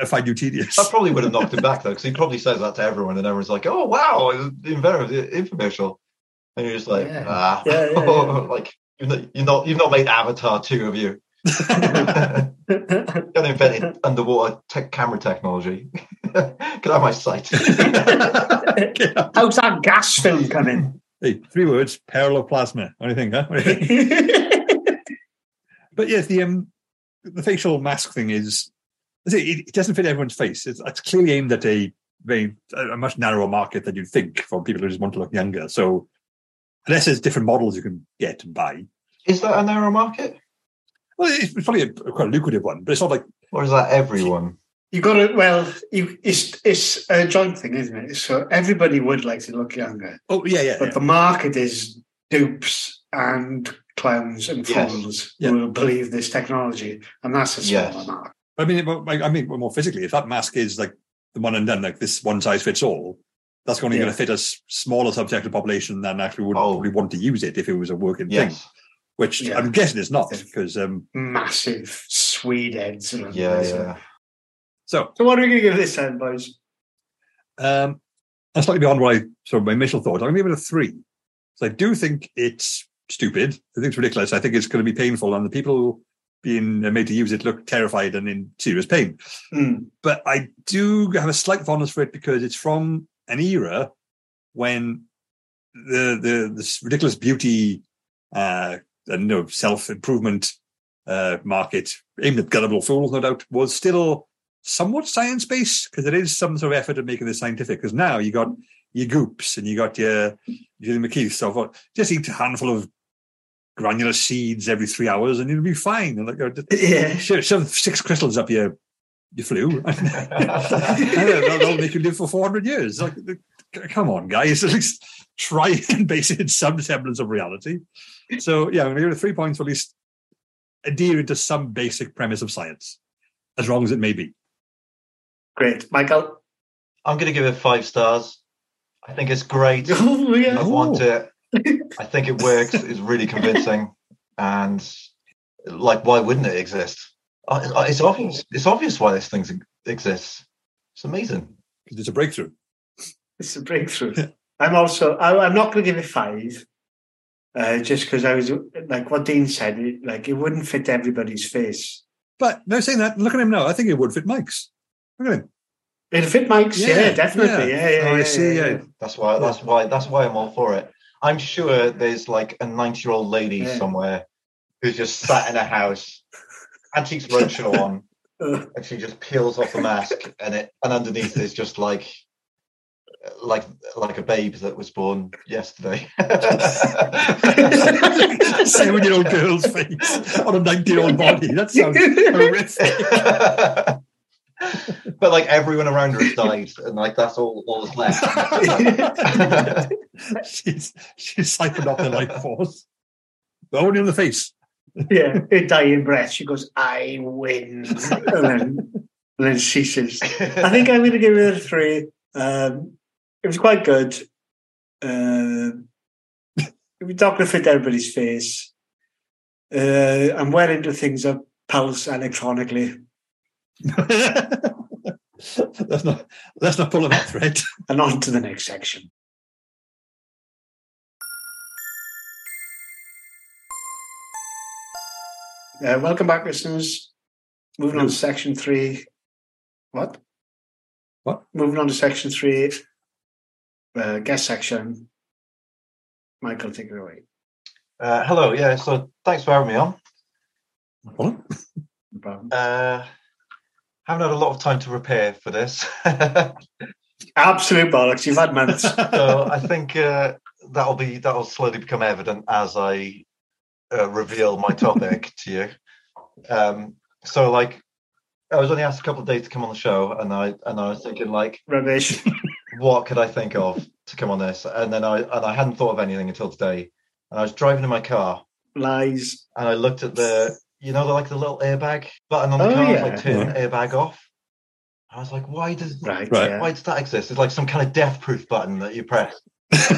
I find you tedious. That probably would have knocked him back though, because he probably says that to everyone, and everyone's like, "Oh wow, the inventor of the infomercial," and you're just like, Yeah. "Ah, Yeah, yeah, yeah. like you've not, you've not you've not made Avatar two of you. Gonna invent underwater tech camera technology. Can I have my sight? How's that gas film coming? Hey, three words: paralleloplasma. What do you think? Huh? What do you think? but yes, the um, the facial mask thing is, I say, it, it doesn't fit everyone's face. It's, it's clearly aimed at a very a much narrower market than you'd think for people who just want to look younger. So, unless there's different models you can get and buy, Is that a narrow market, well, it's probably a, quite a lucrative one. But it's not like or is that everyone? You got to well. You, it's it's a joint thing, isn't it? So everybody would like to look younger, oh yeah, yeah, but yeah. the market is dupes and clowns and Yes. fools Yeah. who will believe this technology, and that's a smaller Yes. market. I mean, I mean, more physically, if that mask is like the one and done, like this one size fits all, that's only Yeah. going to fit a smaller subset of population than actually would Oh. probably want to use it if it was a working thing. Which Yeah. I'm guessing it's not because um. Massive Swede heads. and Yeah, everything, so- yeah. So So what are we going to give this then, boys? um, and slightly beyond what I sort of my initial thought, I'm going to give it a three. So I do think it's stupid. I think it's ridiculous. I think it's going to be painful, and the people being made to use it look terrified and in serious pain. Hmm. but I do have a slight fondness for it because it's from an era when the the this ridiculous beauty uh and you know self improvement uh market aimed at gullible fools, no doubt, was still somewhat science based because there is some sort of effort at making this scientific. Because now you got your goops and you got your Gillian McKeith, so forth. Just eat a handful of granular seeds every three hours and you'll be fine. And like, Yeah. shove, shove six crystals up your your flu. and that'll, that'll make you live for 400 years. Like, come on, guys. At least try and base it in some semblance of reality. So, yeah, I'm going to give it three points for at least adhering to some basic premise of science, as wrong as it may be. Great, Michael. I'm going to give it five stars. I think it's great. Oh, I want it. I think it works. It's really convincing, and like, why wouldn't it exist? Uh, It's obvious. It's obvious why this thing exists. It's amazing. Because it's a breakthrough. It's a breakthrough. I'm also. I, I'm not going to give it five, uh, just because I was like what Dean said. Like it wouldn't fit everybody's face. But no, saying that, look at him now. I think it would fit Mike's. Look at him. It fit Mike's. Yeah, Yeah, definitely. yeah. Yeah, yeah. Oh, I yeah, see, Yeah, yeah. yeah. That's why. That's why. That's why I'm all for it. I'm sure there's like a 90 year old lady Yeah. somewhere who's just sat in a house, antiques roadshow on, and she just peels off the mask, and it and underneath is just like like like a babe that was born yesterday. Seven year old girl's face on a 90 year old body. That sounds horrific. but like everyone around her has died, and like that's all all that's left. she's she's siphoned off the life force. But only in the face. yeah, her dying breath. She goes, "I win," and then, and then ceases. I think I'm going to give it a three. Um, it was quite good. Uh, we're not going to fit everybody's face. Uh, I'm well into things that pulse electronically. let's not let's not pull that thread. And on to the next section. Uh, welcome back, listeners. Moving on to section three. What? What? Moving on to section three, uh, guest section. Michael, take it away. Uh, hello, yeah. So thanks for having me on. What? No problem. Haven't had a lot of time to prepare for this, Absolute bollocks. You've had months. so I think uh, that'll be that'll slowly become evident as I uh, reveal my topic to you. Um, so, like, I was only asked a couple of days to come on the show, and I and I was thinking, like, Rubbish. what could I think of to come on this? And then I and I hadn't thought of anything until today. And I was driving in my car, Lies. and I looked at the, you know, the, like the little airbag button on the Oh, car, yeah. like turn airbag off. I was like, why does Right. Right. Yeah. why does that exist? It's like some kind of death-proof button that you press.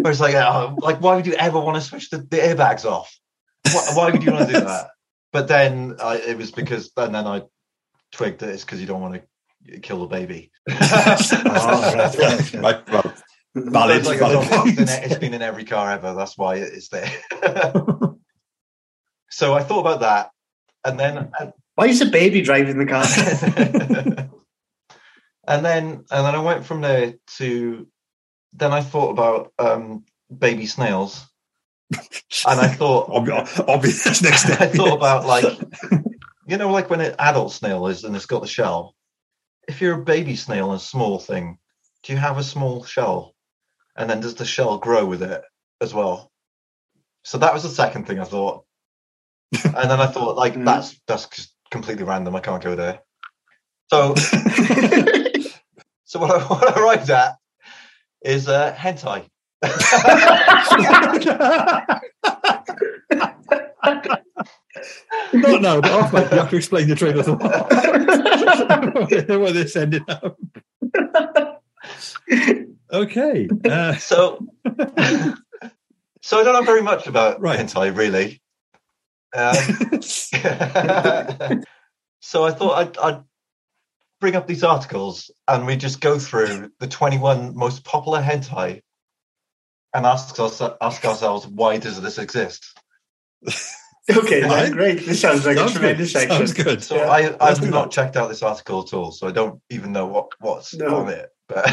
Where it's like, oh, like, why would you ever want to switch the, the airbags off? Why, why would you want to do that? But then I, it was because, and then I twigged that it's because you don't want to kill the baby. Oh, right, right, yeah. right, well, valid, like, valid it's, been, it's been in every car ever. That's why it's there. So I thought about that, and then Why is a baby driving the car? and then and then I went from there to then I thought about um, baby snails, and I thought Obvi- obvious next step. I thought about like you know like when an adult snail is and it's got the shell. If you're a baby snail, and a small thing, do you have a small shell? And then does the shell grow with it as well? So that was the second thing I thought. And then I thought like Mm. that's that's just completely random. I can't go there. So so what I, what I arrived at is uh, hentai. Not now, but off mic, you have to explain the train of thought. Where this ended up. Okay. Uh, So so I don't know very much about Right. hentai really. Um, so I thought I'd, I'd bring up these articles and we just go through the 21 most popular hentai and ask, us, ask ourselves why does this exist? okay, then, great. This sounds like sounds a good. tremendous section. Sounds good. So Yeah, I, let's I've do not checked out this article at all, so I don't even know what, what's No. on it. But,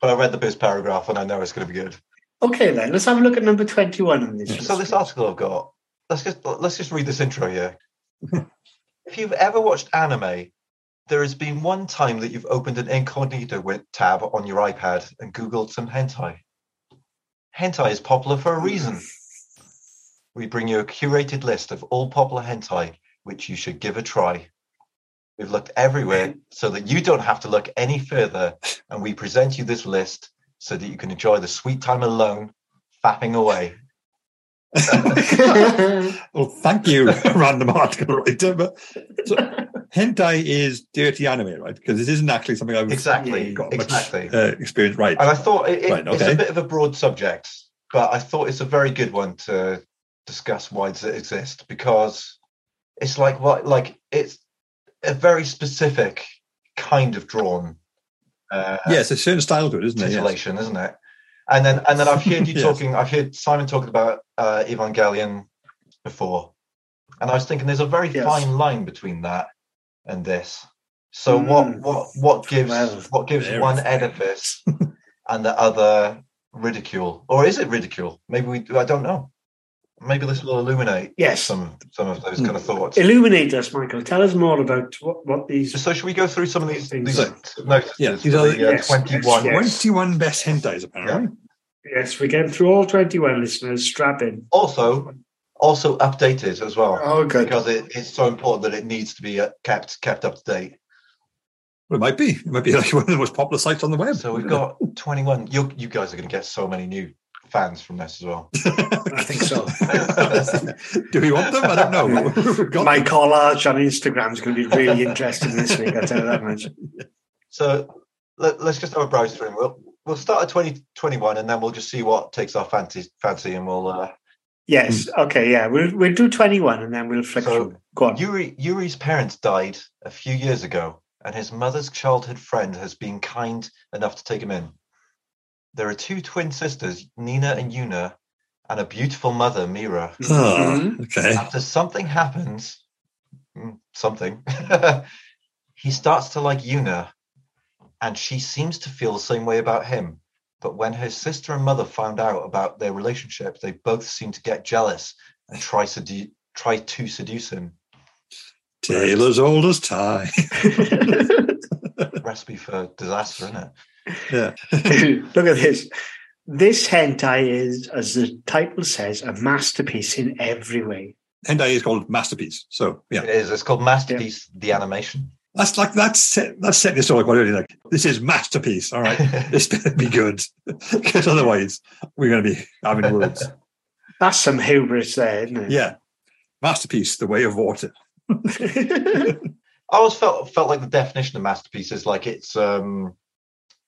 but I read the first paragraph and I know it's going to be good. Okay, then let's have a look at number twenty-one on this. So this article I've got, let's just let's just read this intro here. if you've ever watched anime, there has been one time that you've opened an incognito tab on your iPad and googled some hentai. Hentai is popular for a reason. We bring you a curated list of all popular hentai which you should give a try. We've looked everywhere so that you don't have to look any further, and we present you this list so that you can enjoy the sweet time alone, fapping away. well, thank you, random article writer. But so, hentai is dirty anime, right? Because this isn't actually something I've Exactly, Yeah, got much exactly. uh, experience. Right. And I thought it, it- Right, it's a bit of a broad subject, but I thought it's a very good one to discuss why does it exist because it's like what like it's a very specific kind of drawn uh, Yes, a certain style to it, isn't it? Yes. titillation, isn't it? And then and then I've heard you Yes. talking. I've heard Simon talking about uh, Evangelion before, and I was thinking there's a very Yes. fine line between that and this. So what Mm. what what gives Well, what gives very one edifice and the other ridicule, or is it ridicule? Maybe we I don't know. Maybe this will illuminate Yes. some some of those kind of thoughts. Illuminate us, Michael. Tell us more about what, what these. So should we go through some of these, these So- notices? yeah, these are the, the- uh, yes, 21 yes, 21 best hentais, apparently. Yes, we're getting through all 21 listeners. Strap in. Also, also updated as well. Oh, good. Because it, it's so important that it needs to be uh, kept kept up to date. Well, it might be. It might be like one of the most popular sites on the web. So we've got 21. You you guys are going to get so many new fans from this as well. I think so. Do we want them? I don't know. My collage on Instagram is going to be really interesting this week. I tell you that much. So let, us just have a browse through. We'll we'll start at 2021 and then we'll just see what takes our fancy fancy and we'll. Uh, Yes. Okay. Yeah. We'll we'll do twenty one and then we'll flick So, through. Go on. Yuri Yuri's parents died a few years ago, and his mother's childhood friend has been kind enough to take him in. There are two twin sisters, Nina and Yuna, and a beautiful mother, Mira. Oh, okay. After something happens, mm, something, he starts to like Yuna, and she seems to feel the same way about him. But when her sister and mother found out about their relationship, they both seem to get jealous and try, sedu- try to seduce him. Tale as old as time. Recipe for disaster, isn't it? Yeah. Look at this. This hentai is, as the title says, a masterpiece in every way. Hentai is called Masterpiece. So, yeah. It is. It's called Masterpiece, the animation. That's like, that's set, that's set this story quite early. Like, this is Masterpiece. All right. this better be good. Because otherwise, we're going to be having words. That's some hubris there, isn't it? Yeah. Masterpiece, the way of water. I always felt felt like the definition of masterpiece is like it's um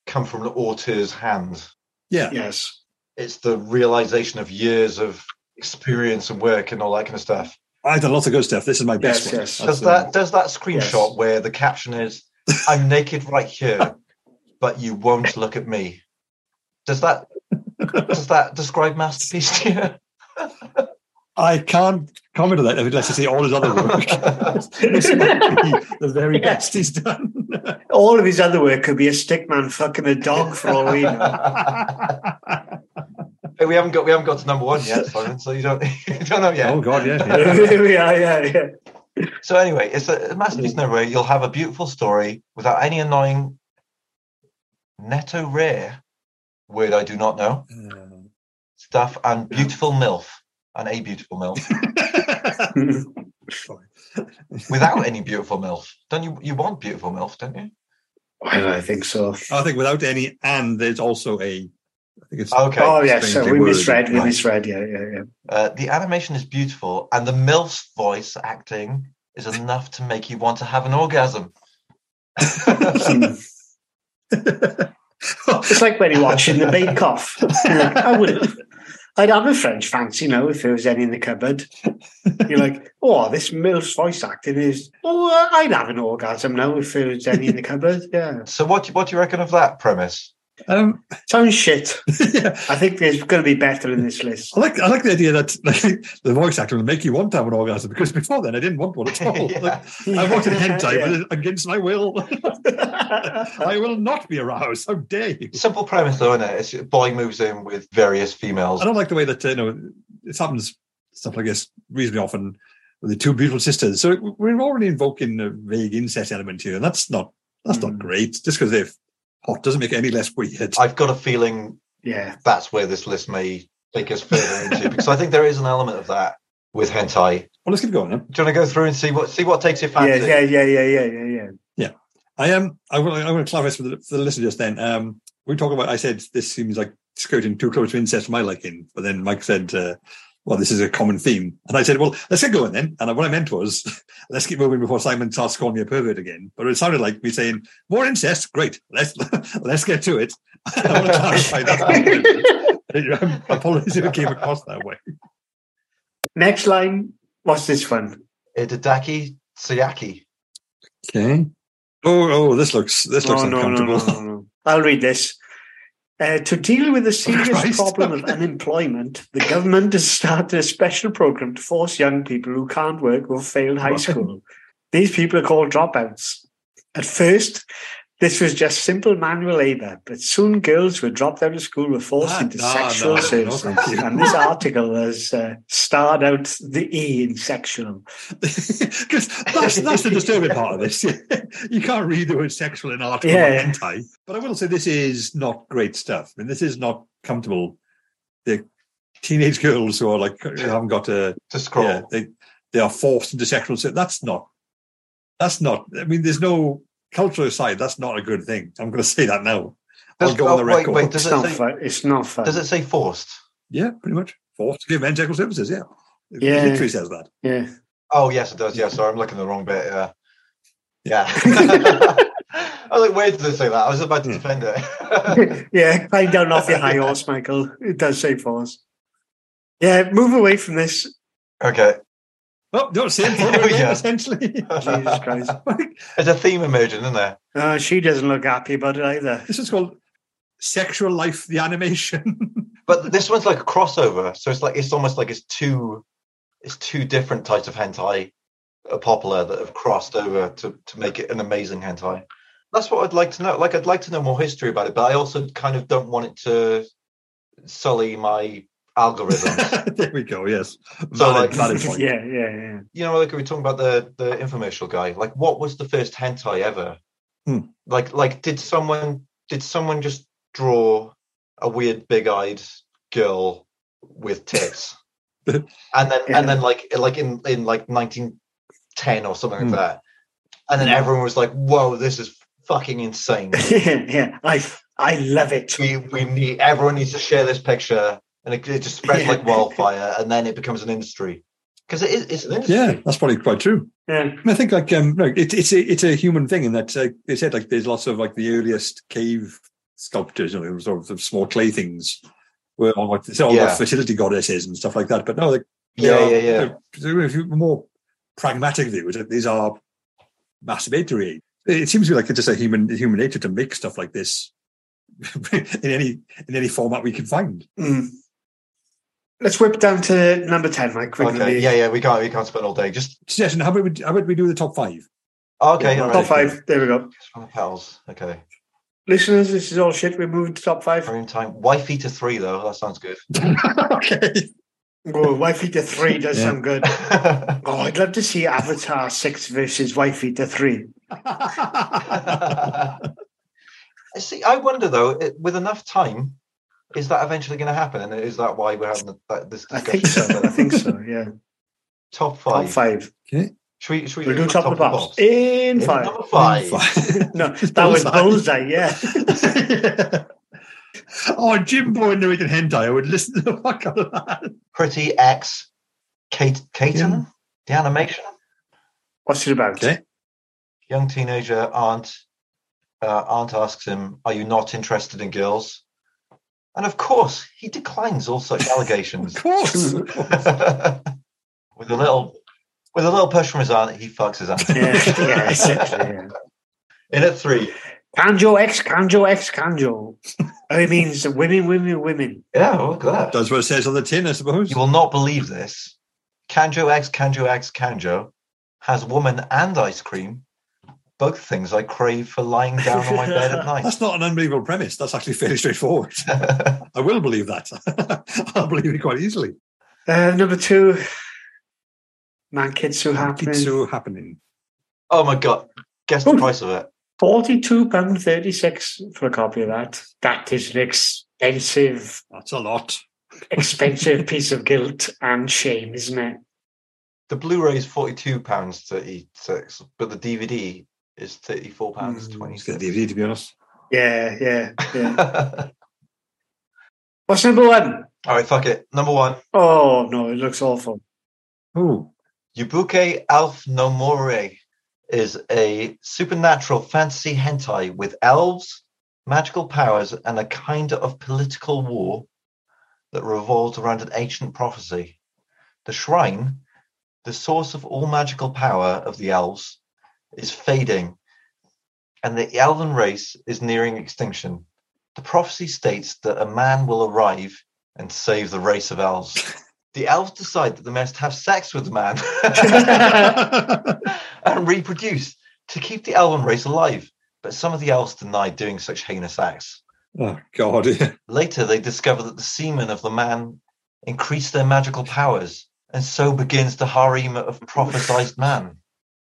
come from an auteur's hand. Yeah. yes. It's the realization of years of experience and work and all that kind of stuff. I've done lots of good stuff. This is my best Yes, one. yes. Does that does that screenshot Yes. where the caption is "I'm naked right here, but you won't look at me"? Does that does that describe masterpiece to you? I can't comment on that unless I see all his other work. this might be the very best he's done. All of his other work could be a stickman fucking a dog for all we know. Hey, we haven't got we haven't got to number one yet, Simon. So you don't you don't know yet. oh, God, yeah. yeah. yeah, yeah, yeah. So anyway, it's a, a masterpiece mm. in every way. You'll have a beautiful story without any annoying netorare word I do not know uh, stuff and beautiful milf and a beautiful milf without any beautiful milf. Don't you? You want beautiful milf, don't you? Well, I think so. I think without any, and there's also a. I think it's Okay. Oh, yes. So we worded. misread. We Right. misread. Yeah, yeah, yeah. Uh, the animation is beautiful, and the milf's voice acting is enough to make you want to have an orgasm. It's like when you're watching the Bake Off. I would. I'd have a French fancy, you know, if there was any in the cupboard. You're like, oh, this MILF's voice acting is. Oh, I'd have an orgasm now if there was any in the cupboard. Yeah, So what do, what do you reckon of that premise? Um, sounds shit. yeah. I think there's going to be better in this list. I like I like the idea that like, the voice actor will make you want to have an orgasm because before then I didn't want one at all. Yeah. Like, I wanted hentai, Yeah. but against my will, I will not be aroused. How dare you? Simple premise, though, isn't it? It's a boy moves in with various females. I don't like the way that uh, you know it happens stuff like this reasonably often with the two beautiful sisters. So we're already invoking a vague incest element here, and that's not that's not Mm. great. Just because they're hot doesn't make it any less weird. I've got a feeling Yeah, that's where this list may take us further into because I think there is an element of that with hentai. well, let's keep going. Then. Do you want to go through and see what see what takes your yeah, fancy? yeah, yeah, yeah, yeah, yeah, yeah. Yeah, I am. I will. I want to clarify for the, for the listener just then. Um, we talk about. I said this seems like skirting too close to incest for my liking, but then Mike said, uh, "Well, this is a common theme," and I said, "Well, let's get going then." And what I meant was, let's keep moving before Simon starts calling me a pervert again. But it sounded like me saying, "More incest, great. Let's let's get to it." I want to clarify that. Apologies if it came across that way. Next line. What's this one? Itadaki Seieki. Okay. Oh, oh, this looks this looks Oh, no, no, uncomfortable. no, no, no. I'll read this. Uh, to deal with the serious Christ. problem of unemployment, the government has started a special program to force young people who can't work or failed high school. These people are called dropouts. At first, this was just simple manual labor, but soon girls who had dropped out of school were forced Ah, into no, sexual no, no, services. thank you. and this article has uh, starred out the E in sexual. Because that's that's the disturbing part of this. you can't read the word sexual in art Yeah. yeah. hentai. But I will say this is not great stuff. I mean, this is not comfortable. The teenage girls who are like haven't got a to scroll. yeah, they they are forced into sexual sin. That's not. That's not. I mean, there's no cultural aside. That's not a good thing. I'm going to say that now. I'll Does- go on the record. wait, does It's it not say- fun. It's not fun. Does it say forced? Yeah, pretty much forced to give men sexual services. Yeah, it Yeah. literally says that. Yeah. Oh yes, it does. Yeah, sorry, I'm looking the wrong bit. Yeah, yeah. I was like, where does it say that? I was about to Hmm. defend it. yeah, climb down off your high horse, Michael. It does say force. Yeah, move away from this. okay, Oh, no, same photo again, Yeah. essentially. Jesus Christ. there's a theme emerging, isn't there? Uh, she doesn't look happy about it either. this is called Sexual Life, the animation. But this one's like a crossover, so it's like it's almost like it's two, it's two different types of hentai are popular that have crossed over to to make it an amazing hentai. That's what I'd like to know. Like, I'd like to know more history about it, but I also kind of don't want it to sully my algorithms. there we go. Yes, So, valid, like- valid point. yeah, yeah, yeah. you know, like we were talking about the the infomercial guy. Like, what was the first hentai ever? Hmm. Like, like did someone did someone just draw a weird big eyed girl with tits, and then Yeah. and then like like in in like nineteen ten or something Hmm. like that, and then everyone was like, "Whoa, this is fucking insane." yeah, I I love it. we we need everyone needs to share this picture, and it, it just spreads Yeah. like wildfire, and then it becomes an industry because it is it's an industry. Yeah, that's probably quite true. Yeah, And I think like um, no, it, it's a it's a human thing in that uh, they said like there's lots of like the earliest cave sculptures, you know, sort of small clay things, were all like it's all Yeah. about fertility goddesses and stuff like that. But no, like they Yeah, are- yeah, yeah. they're- If you more pragmatic view, that these are masturbatory. It seems to be like it's just a human human nature to make stuff like this in any in any format we can find. Mm. Let's whip down to number ten, Mike. quickly. Okay. Yeah, yeah. We can't we can't spend all day. Just Suggestion: How about we, how about we do the top five? okay. Yeah, all top five. There we go. From pals. Okay. Listeners, this is all shit. We're moving to top five. Prime time. Wifey to three though. That sounds good. okay. Oh, Wifey to three does Yeah. sound good. Oh, I'd love to see Avatar six versus Wifey to three. See, I wonder though, with enough time, is that eventually going to happen? And is that why we're having the, that, this I discussion? think so. I think so. Yeah. Top five. Top five. five. Should we, should we We'll do do top, of the pops? pops. In In five. Number five. No, that was bullseye. Yeah. oh, Jimbo in American Hentai. I would listen to the fuck out of that. Pretty X. Kate, Katen? The animation. What's it about? Okay. Young teenager aunt. Uh, aunt asks him, "Are you not interested in girls?" And of course, he declines all such allegations. Of course. with a little, with a little push from his aunt, he fucks his aunt. Yeah, yeah, essentially, yeah. In at three. Kanjo X, Kanjo X, Kanjo. Oh, it means women, women, women. Yeah, look at that. That's what it says on the tin, I suppose. You will not believe this. Kanjo X, Kanjo X, Kanjo has woman and ice cream. Both things I crave for lying down on my bed at night. That's not an unbelievable premise. That's actually fairly straightforward. I will believe that. I'll believe it quite easily. Uh, number two, Man Kitsu happening. Kitsu happening. oh my god! Guess the price of it. Forty-two pound thirty-six for a copy of that. That is an expensive, That's a lot. expensive piece of guilt and shame, isn't it? The Blu-ray is forty-two pounds thirty-six, but the DVD is thirty-four pounds Mm, It's twenty-six. good DVD, to be honest. Yeah, yeah, yeah. What's number one? right, fuck it. Number one, Oh no, it looks awful. Oh, Yubuke Alf no More is a supernatural fantasy hentai with elves, magical powers, and a kind of political war that revolves around an ancient prophecy. The shrine, the source of all magical power of the elves, is fading, and the elven race is nearing extinction. The prophecy states that a man will arrive and save the race of elves. The elves decide that they must have sex with the man and reproduce to keep the elven race alive. But some of the elves deny doing such heinous acts. oh God. Later, they discover that the semen of the man increase their magical powers, and so begins the harem of prophesized man.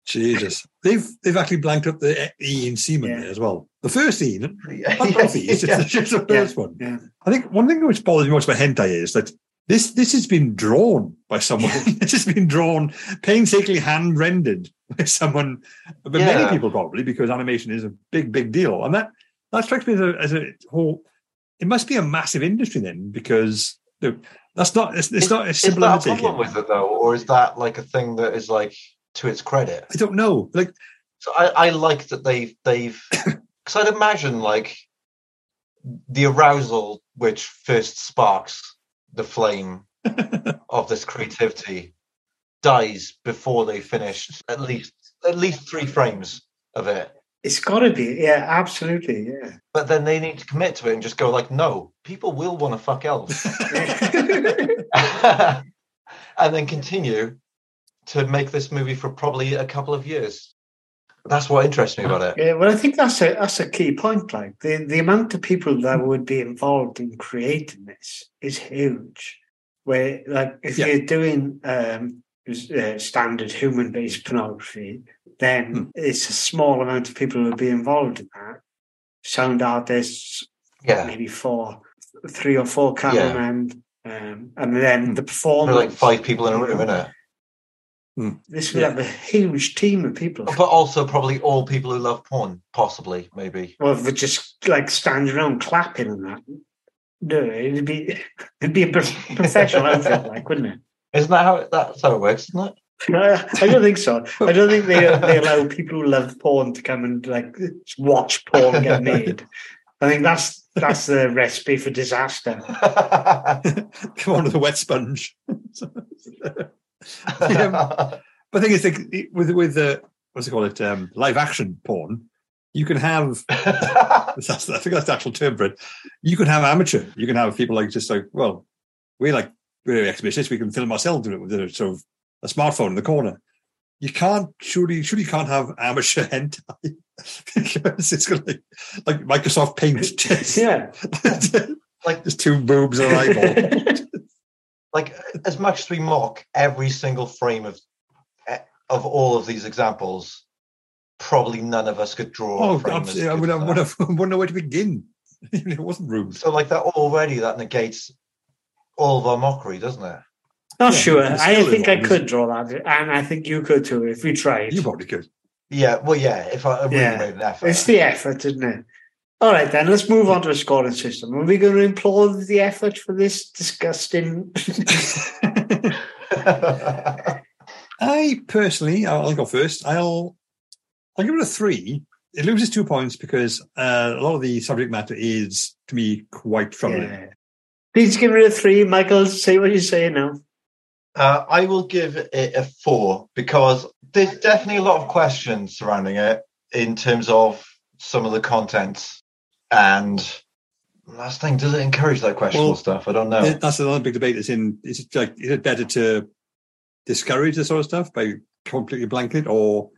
Jesus. They've they've actually blanked up the E in semen Yeah. there as well. The first E, not it's Yeah. just the Yeah. first one. Yeah. I think one thing which bothers me most about hentai is that This this has been drawn by someone. this has been drawn painstakingly hand rendered by someone, but many people probably because animation is a big big deal, and that that strikes me as a, as a whole. It must be a massive industry then, because the, that's not it's, it's not a Is simple that a problem with it though, or is that like a thing that is like to its credit? I don't know. Like So I, I like that they've they've because I'd imagine like the arousal which first sparks the flame of this creativity dies before they finished at least at least three frames of it. It's got to be. Yeah, absolutely. Yeah. But then they need to commit to it and just go like, no, people will want to fuck elves, and then continue to make this movie for probably a couple of years. That's what interests me about it. Yeah, well, I think that's a that's a key point. Like the the amount of people that would be involved in creating this is huge. Where, like, if Yeah. you're doing um, uh, standard human based pornography, then Hmm. it's a small amount of people who would be involved in that. Sound artists, Yeah, maybe four, three or four cameramen, um, and then the there performance. are like five people in a room, isn't it? Hmm. This would Yeah. have a huge team of people. But also probably all people who love porn, possibly, maybe. Well, if they just like standing around clapping and that. No, it'd be it'd be a professional outfit, like, wouldn't it? Isn't that how it, that's how it works, isn't it? I don't think so. I don't think they they allow people who love porn to come and like watch porn get made. I think that's that's the recipe for disaster. come on with a wet sponge. Um, but the thing is, like, with with the what's it called it um, live action porn, you can have that's, I think that's the actual term for it. You can have amateur. You can have people like just like well, we like we're exhibitionists. We can film ourselves doing it with a sort of a smartphone in the corner. You can't surely surely you can't have amateur hentai because it's gonna like, like Microsoft Paint. Just, Yeah. like just two boobs and an eyeball. Like as much as we mock every single frame of of all of these examples, probably none of us could draw. Oh, frame as absolutely. I would, as I that. would have, wouldn't know where to begin. it wasn't rude. So like that already that negates all of our mockery, doesn't it? Not Yeah, sure. I think I could draw that, and I think you could too if we tried. You probably could. Yeah, well, yeah. If I really Yeah. made an effort, It's the effort, isn't it? All right, then let's move on to a scoring system. Are we going to implore the effort for this disgusting? I personally, I'll go first. I'll, I'll give it a three. It loses two points because uh, a lot of the subject matter is, to me, quite troubling. yeah. Please give it a three, Michael. Say what you say now. Uh, I will give it a four because there's definitely a lot of questions surrounding it in terms of some of the content. And last thing, does it encourage that questionable Well, stuff? I don't know. That's another big debate. Is in is it like is it better to discourage this sort of stuff by completely blanking it, or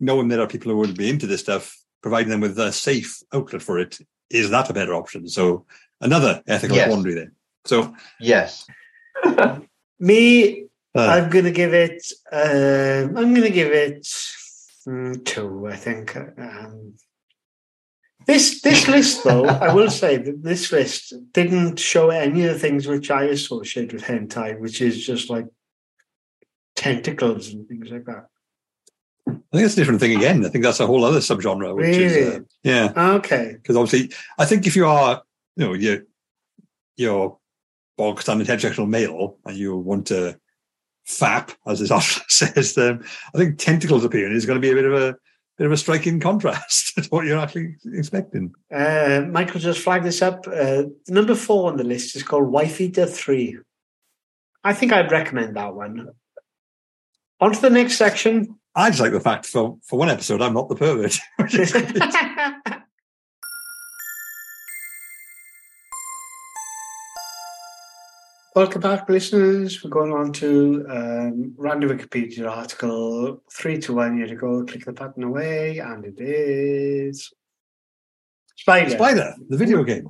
knowing there are people who would be into this stuff, providing them with a safe outlet for it? Is that a better option? So another ethical Yes. quandary there. So yes. Me, uh, I'm going to give it. Um, I'm going to give it mm, two. I think. Um, this this list, though, I will say that this list didn't show any of the things which I associate with hentai, which is just like tentacles and things like that. I think that's a different thing again. I think that's a whole other subgenre. Which is, Really? uh, yeah. Okay. because obviously, I think if you are, you know, you're, you're bog standard heterosexual male and you want to fap, as it often says, then I think tentacles appearing is going to be a bit of a bit of a striking contrast to what you're actually expecting. Uh, Michael just flagged this up. Uh, number four on the list is called Wife Eater 3. I think I'd recommend that one. On to the next section. I just like the fact for for one episode I'm not the pervert. Welcome back, listeners. We're going on to um, random Wikipedia article. Three to one year to go. Click the button away, and it is Spider. Spider, the video game.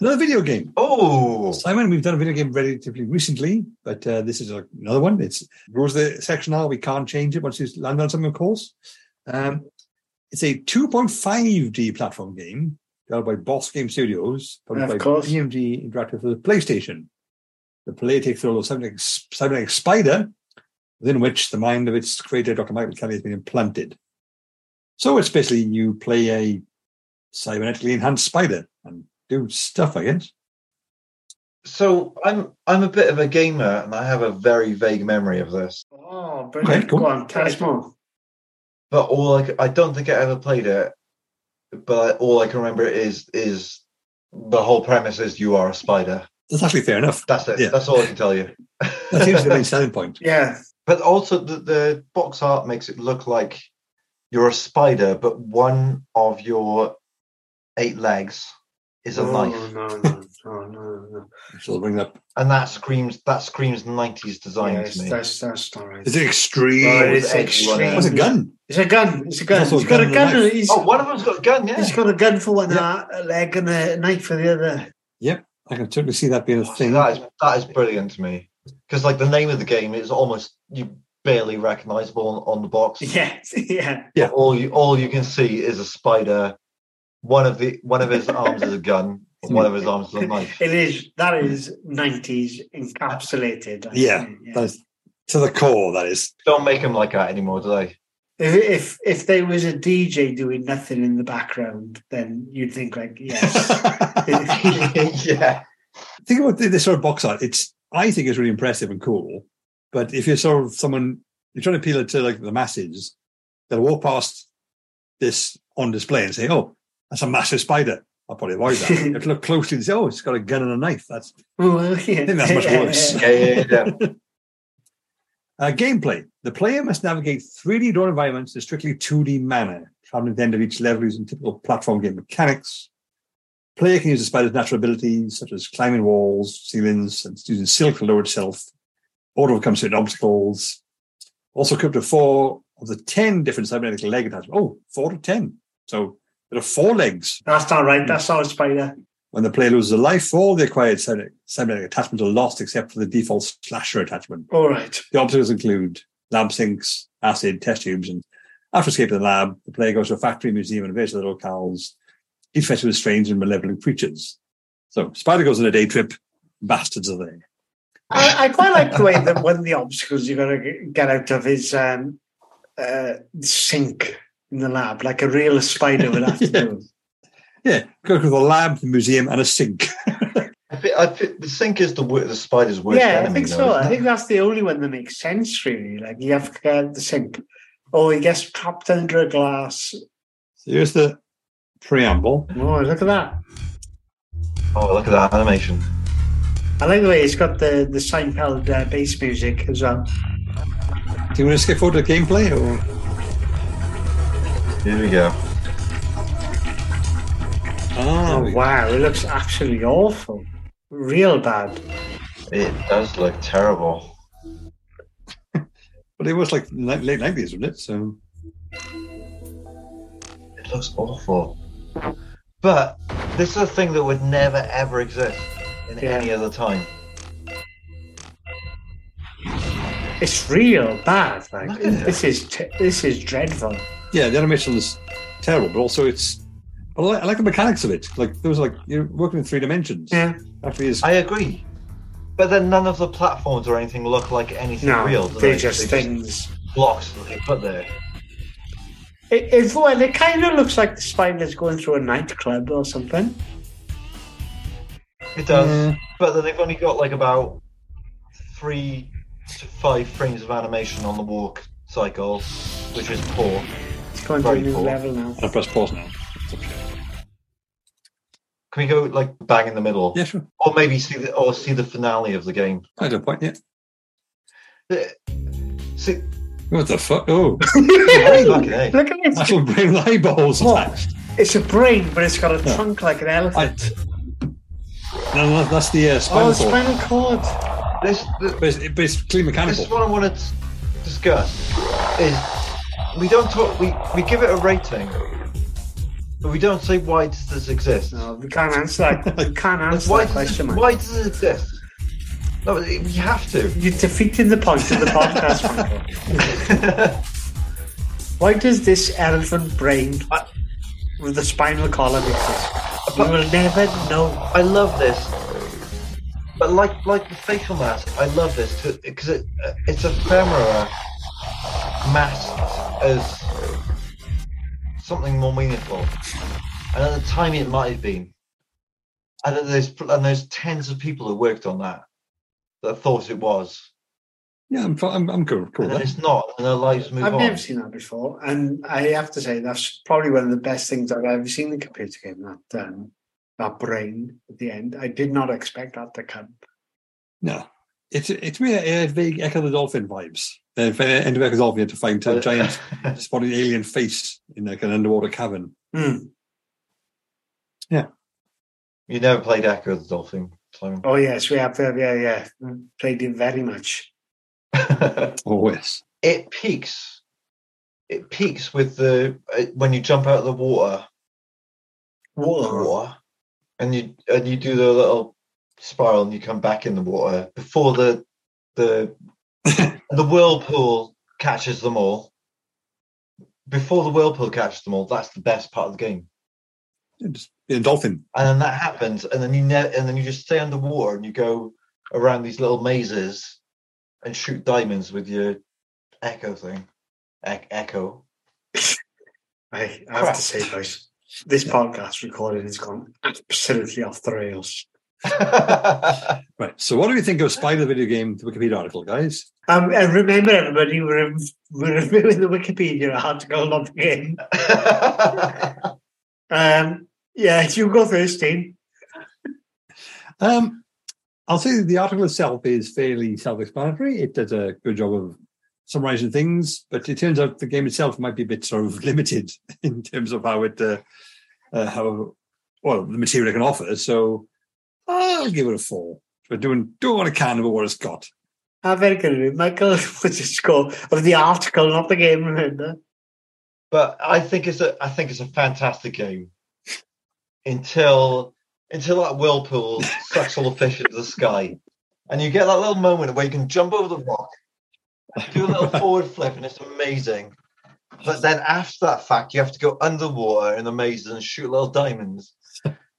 Another video game. Oh, Simon, we've done a video game relatively recently, but uh, this is a, another one. It's rules the section now. We can't change it once you land on something, of course. Um, it's a 2.5D platform game developed by Boss Game Studios, published Of by course. BMG Interactive for the PlayStation. The player takes the role of cybernetic, cybernetic spider, within which the mind of its creator, Dr. Michael Kelly, has been implanted. So it's basically you play a cybernetically enhanced spider and do stuff, I guess. So I'm I'm a bit of a gamer, and I have a very vague memory of this. Oh, brilliant. Okay, cool. Go on, tell us more. But all I, I don't think I ever played it. But all I can remember is is the whole premise is you are a spider. That's actually fair enough. That's it. Yeah. That's all I can tell you. That seems the main selling point. Yeah. But also the, the box art makes it look like you're a spider, but one of your eight legs is a oh, knife, No, no, no, no, no. So I'll bring up. and that screams that screams nineties design Yes, to me. that's, that's not right. Is it extreme? Well, it's it's edgy, it? extreme. What's a gun? It's a gun. It's a gun. Also a He's got gun a gun. knife. He's, Oh, one of them's got a gun. Yeah. he's got a gun for one uh, a leg and a knife for the other. Yep. I can certainly see that being a Oh, thing. that is that is brilliant to me because like the name of the game is almost you barely recognizable on, on the box. Yeah, yeah. Yeah. All you all you can see is a spider. One of the one of his arms is a gun. One of his arms is a knife. It is. That is nineties encapsulated. I Yeah, yeah. That's to the core, that is. Don't make him like that anymore, do they? If, if if there was a DJ doing nothing in the background, then you'd think like yes. yeah. Think about this sort of box art. It's, I think it's really impressive and cool. But if you're sort of someone, you're trying to appeal it to like the masses, they'll walk past this on display and say, oh, that's a massive spider. I'll probably avoid that. you have to look closely and say, oh, it's got a gun and a knife. That's well, yeah. I think that's much worse. Yeah, yeah, yeah. Uh, gameplay. The player must navigate 3D door environments in a strictly 2D manner, traveling to the end of each level using typical platform game mechanics. Player can use the spider's natural abilities, such as climbing walls, ceilings, and using silk to lower itself, or to overcome certain obstacles. Also equipped with four of the 10 different cybernetic leg attachments. Oh, four to 10. So there are four legs. That's not right. That's not a spider. When the player loses a life, all the acquired cybernetic, cybernetic attachments are lost except for the default slasher attachment. All right. The obstacles include lab sinks, acid, test tubes, and after escaping the lab, the player goes to a factory, museum, and various other locales, fetched with strange and malevolent creatures. So, Spider goes on a day trip, bastards are there. I, I quite like the way that one of the obstacles you've got to get out of is um, uh, sink in the lab, like a real spider would have to Yeah. do. Yeah, go to the lab, the museum, and a sink. I thi- I thi- the sink is the the spider's worst yeah, enemy. I think though, so. isn't I it? think that's the only one that makes sense, really. Like you have to get the sink, or he gets trapped under a glass. So here's the preamble. Oh, look at that! Oh, look at that animation. I like the way it's got the the Seinfeld uh, bass music as well. Do you want to skip forward to the gameplay? Or? Here we go. Ah, Oh wow, it looks actually awful, real bad. It does look terrible. but it was like late 90s, wasn't it? So, It looks awful. But this is a thing that would never ever exist in Yeah. any other time. It's real bad. Like Look at it. this is t- this is dreadful. yeah, the animation is terrible, but also it's. I like, I like the mechanics of it. Like, there was like, you're working in three dimensions. Yeah. Actually, is I agree. But then none of the platforms or anything look like anything No, real. do they're they? just They're things. blocks that they put there. It, it, well, it kind of looks like the spider's going through a nightclub or something. It does. Mm. But then they've only got like about three to five frames of animation on the walk cycle, which is poor. It's going to a Very new poor. level now. I'll press pause now. It's okay. Can we go like bang in the middle? Yeah, sure. Or maybe see the or see the finale of the game. I don't point yet. Uh, See, What the fuck? Oh. Look at this! actual brain with eyeballs What? attached. It's a brain, but it's got a Yeah. trunk like an elephant. No, no, that's the uh, spinal oh, cord. spinal cord. this, th- But it's, but it's clearly this is what I want to discuss. Is we don't talk. We we give it a rating, but we don't say why does this exist. No, we can't answer that. We can't answer why that does question, it, man. why does it exist? No, we have to. You're defeating the point of the podcast, Michael. Why does this elephant brain with the spinal column exist? We will never know. I love this, but But like like the facial mask, I love this because it, it's ephemera masked as something more meaningful. And at the time, it might have been. And there's and there's tens of people who worked on that that thought it was. Yeah, I'm I'm, I'm cool. cool And with then that. it's not, and their lives move I've on. never seen that before, and I have to say that's probably one of the best things I've ever seen in a computer game. That um, that brain at the end, I did not expect that to come. No, it's it's me a, a vague Ecco the Dolphin vibes. For end of Ecco the Dolphin, you had to find a giant spotted alien face in like an underwater cavern. Yeah, You never played Ecco the Dolphin, Simon. Oh yes, we have. Uh, yeah, yeah, played it very much. Always. it peaks. It peaks with the uh, when you jump out of the water, Water. water, and you and you do the little spiral, and you come back in the water before the the the whirlpool catches them all. Before the whirlpool catches them all, that's the best part of the game. just being a dolphin. And then that happens, and then you ne- and then you just stay underwater and you go around these little mazes and shoot diamonds with your echo thing. E- echo. I, I have to say, guys, this podcast recording has gone absolutely off the rails. Right. So, what do we think of Spider the video game, the Wikipedia article, guys? Um, and remember, everybody, we're, we're reviewing the Wikipedia article, not the game. Um, yeah, you go first, Dean. Um, I'll say the article itself is fairly self-explanatory. It does a good job of summarizing things, but it turns out the game itself might be a bit sort of limited in terms of how it, uh, uh, how well the material it can offer. So, I'll give it a four. But doing doing what I can with what it's got. Ah, very good. Michael, what's the score of the article, not the game, remember? but I think it's a I think it's a fantastic game until until that whirlpool sucks all the fish into the sky, and you get that little moment where you can jump over the rock, do a little forward flip, and it's amazing. But then after that fact, you have to go underwater in the mazes and shoot little diamonds,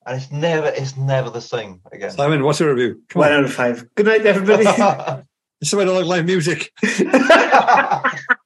and it's never it's never the same again. Simon, what's your review? Come One on. out of five. Good night, everybody. It's is why I don't like live music.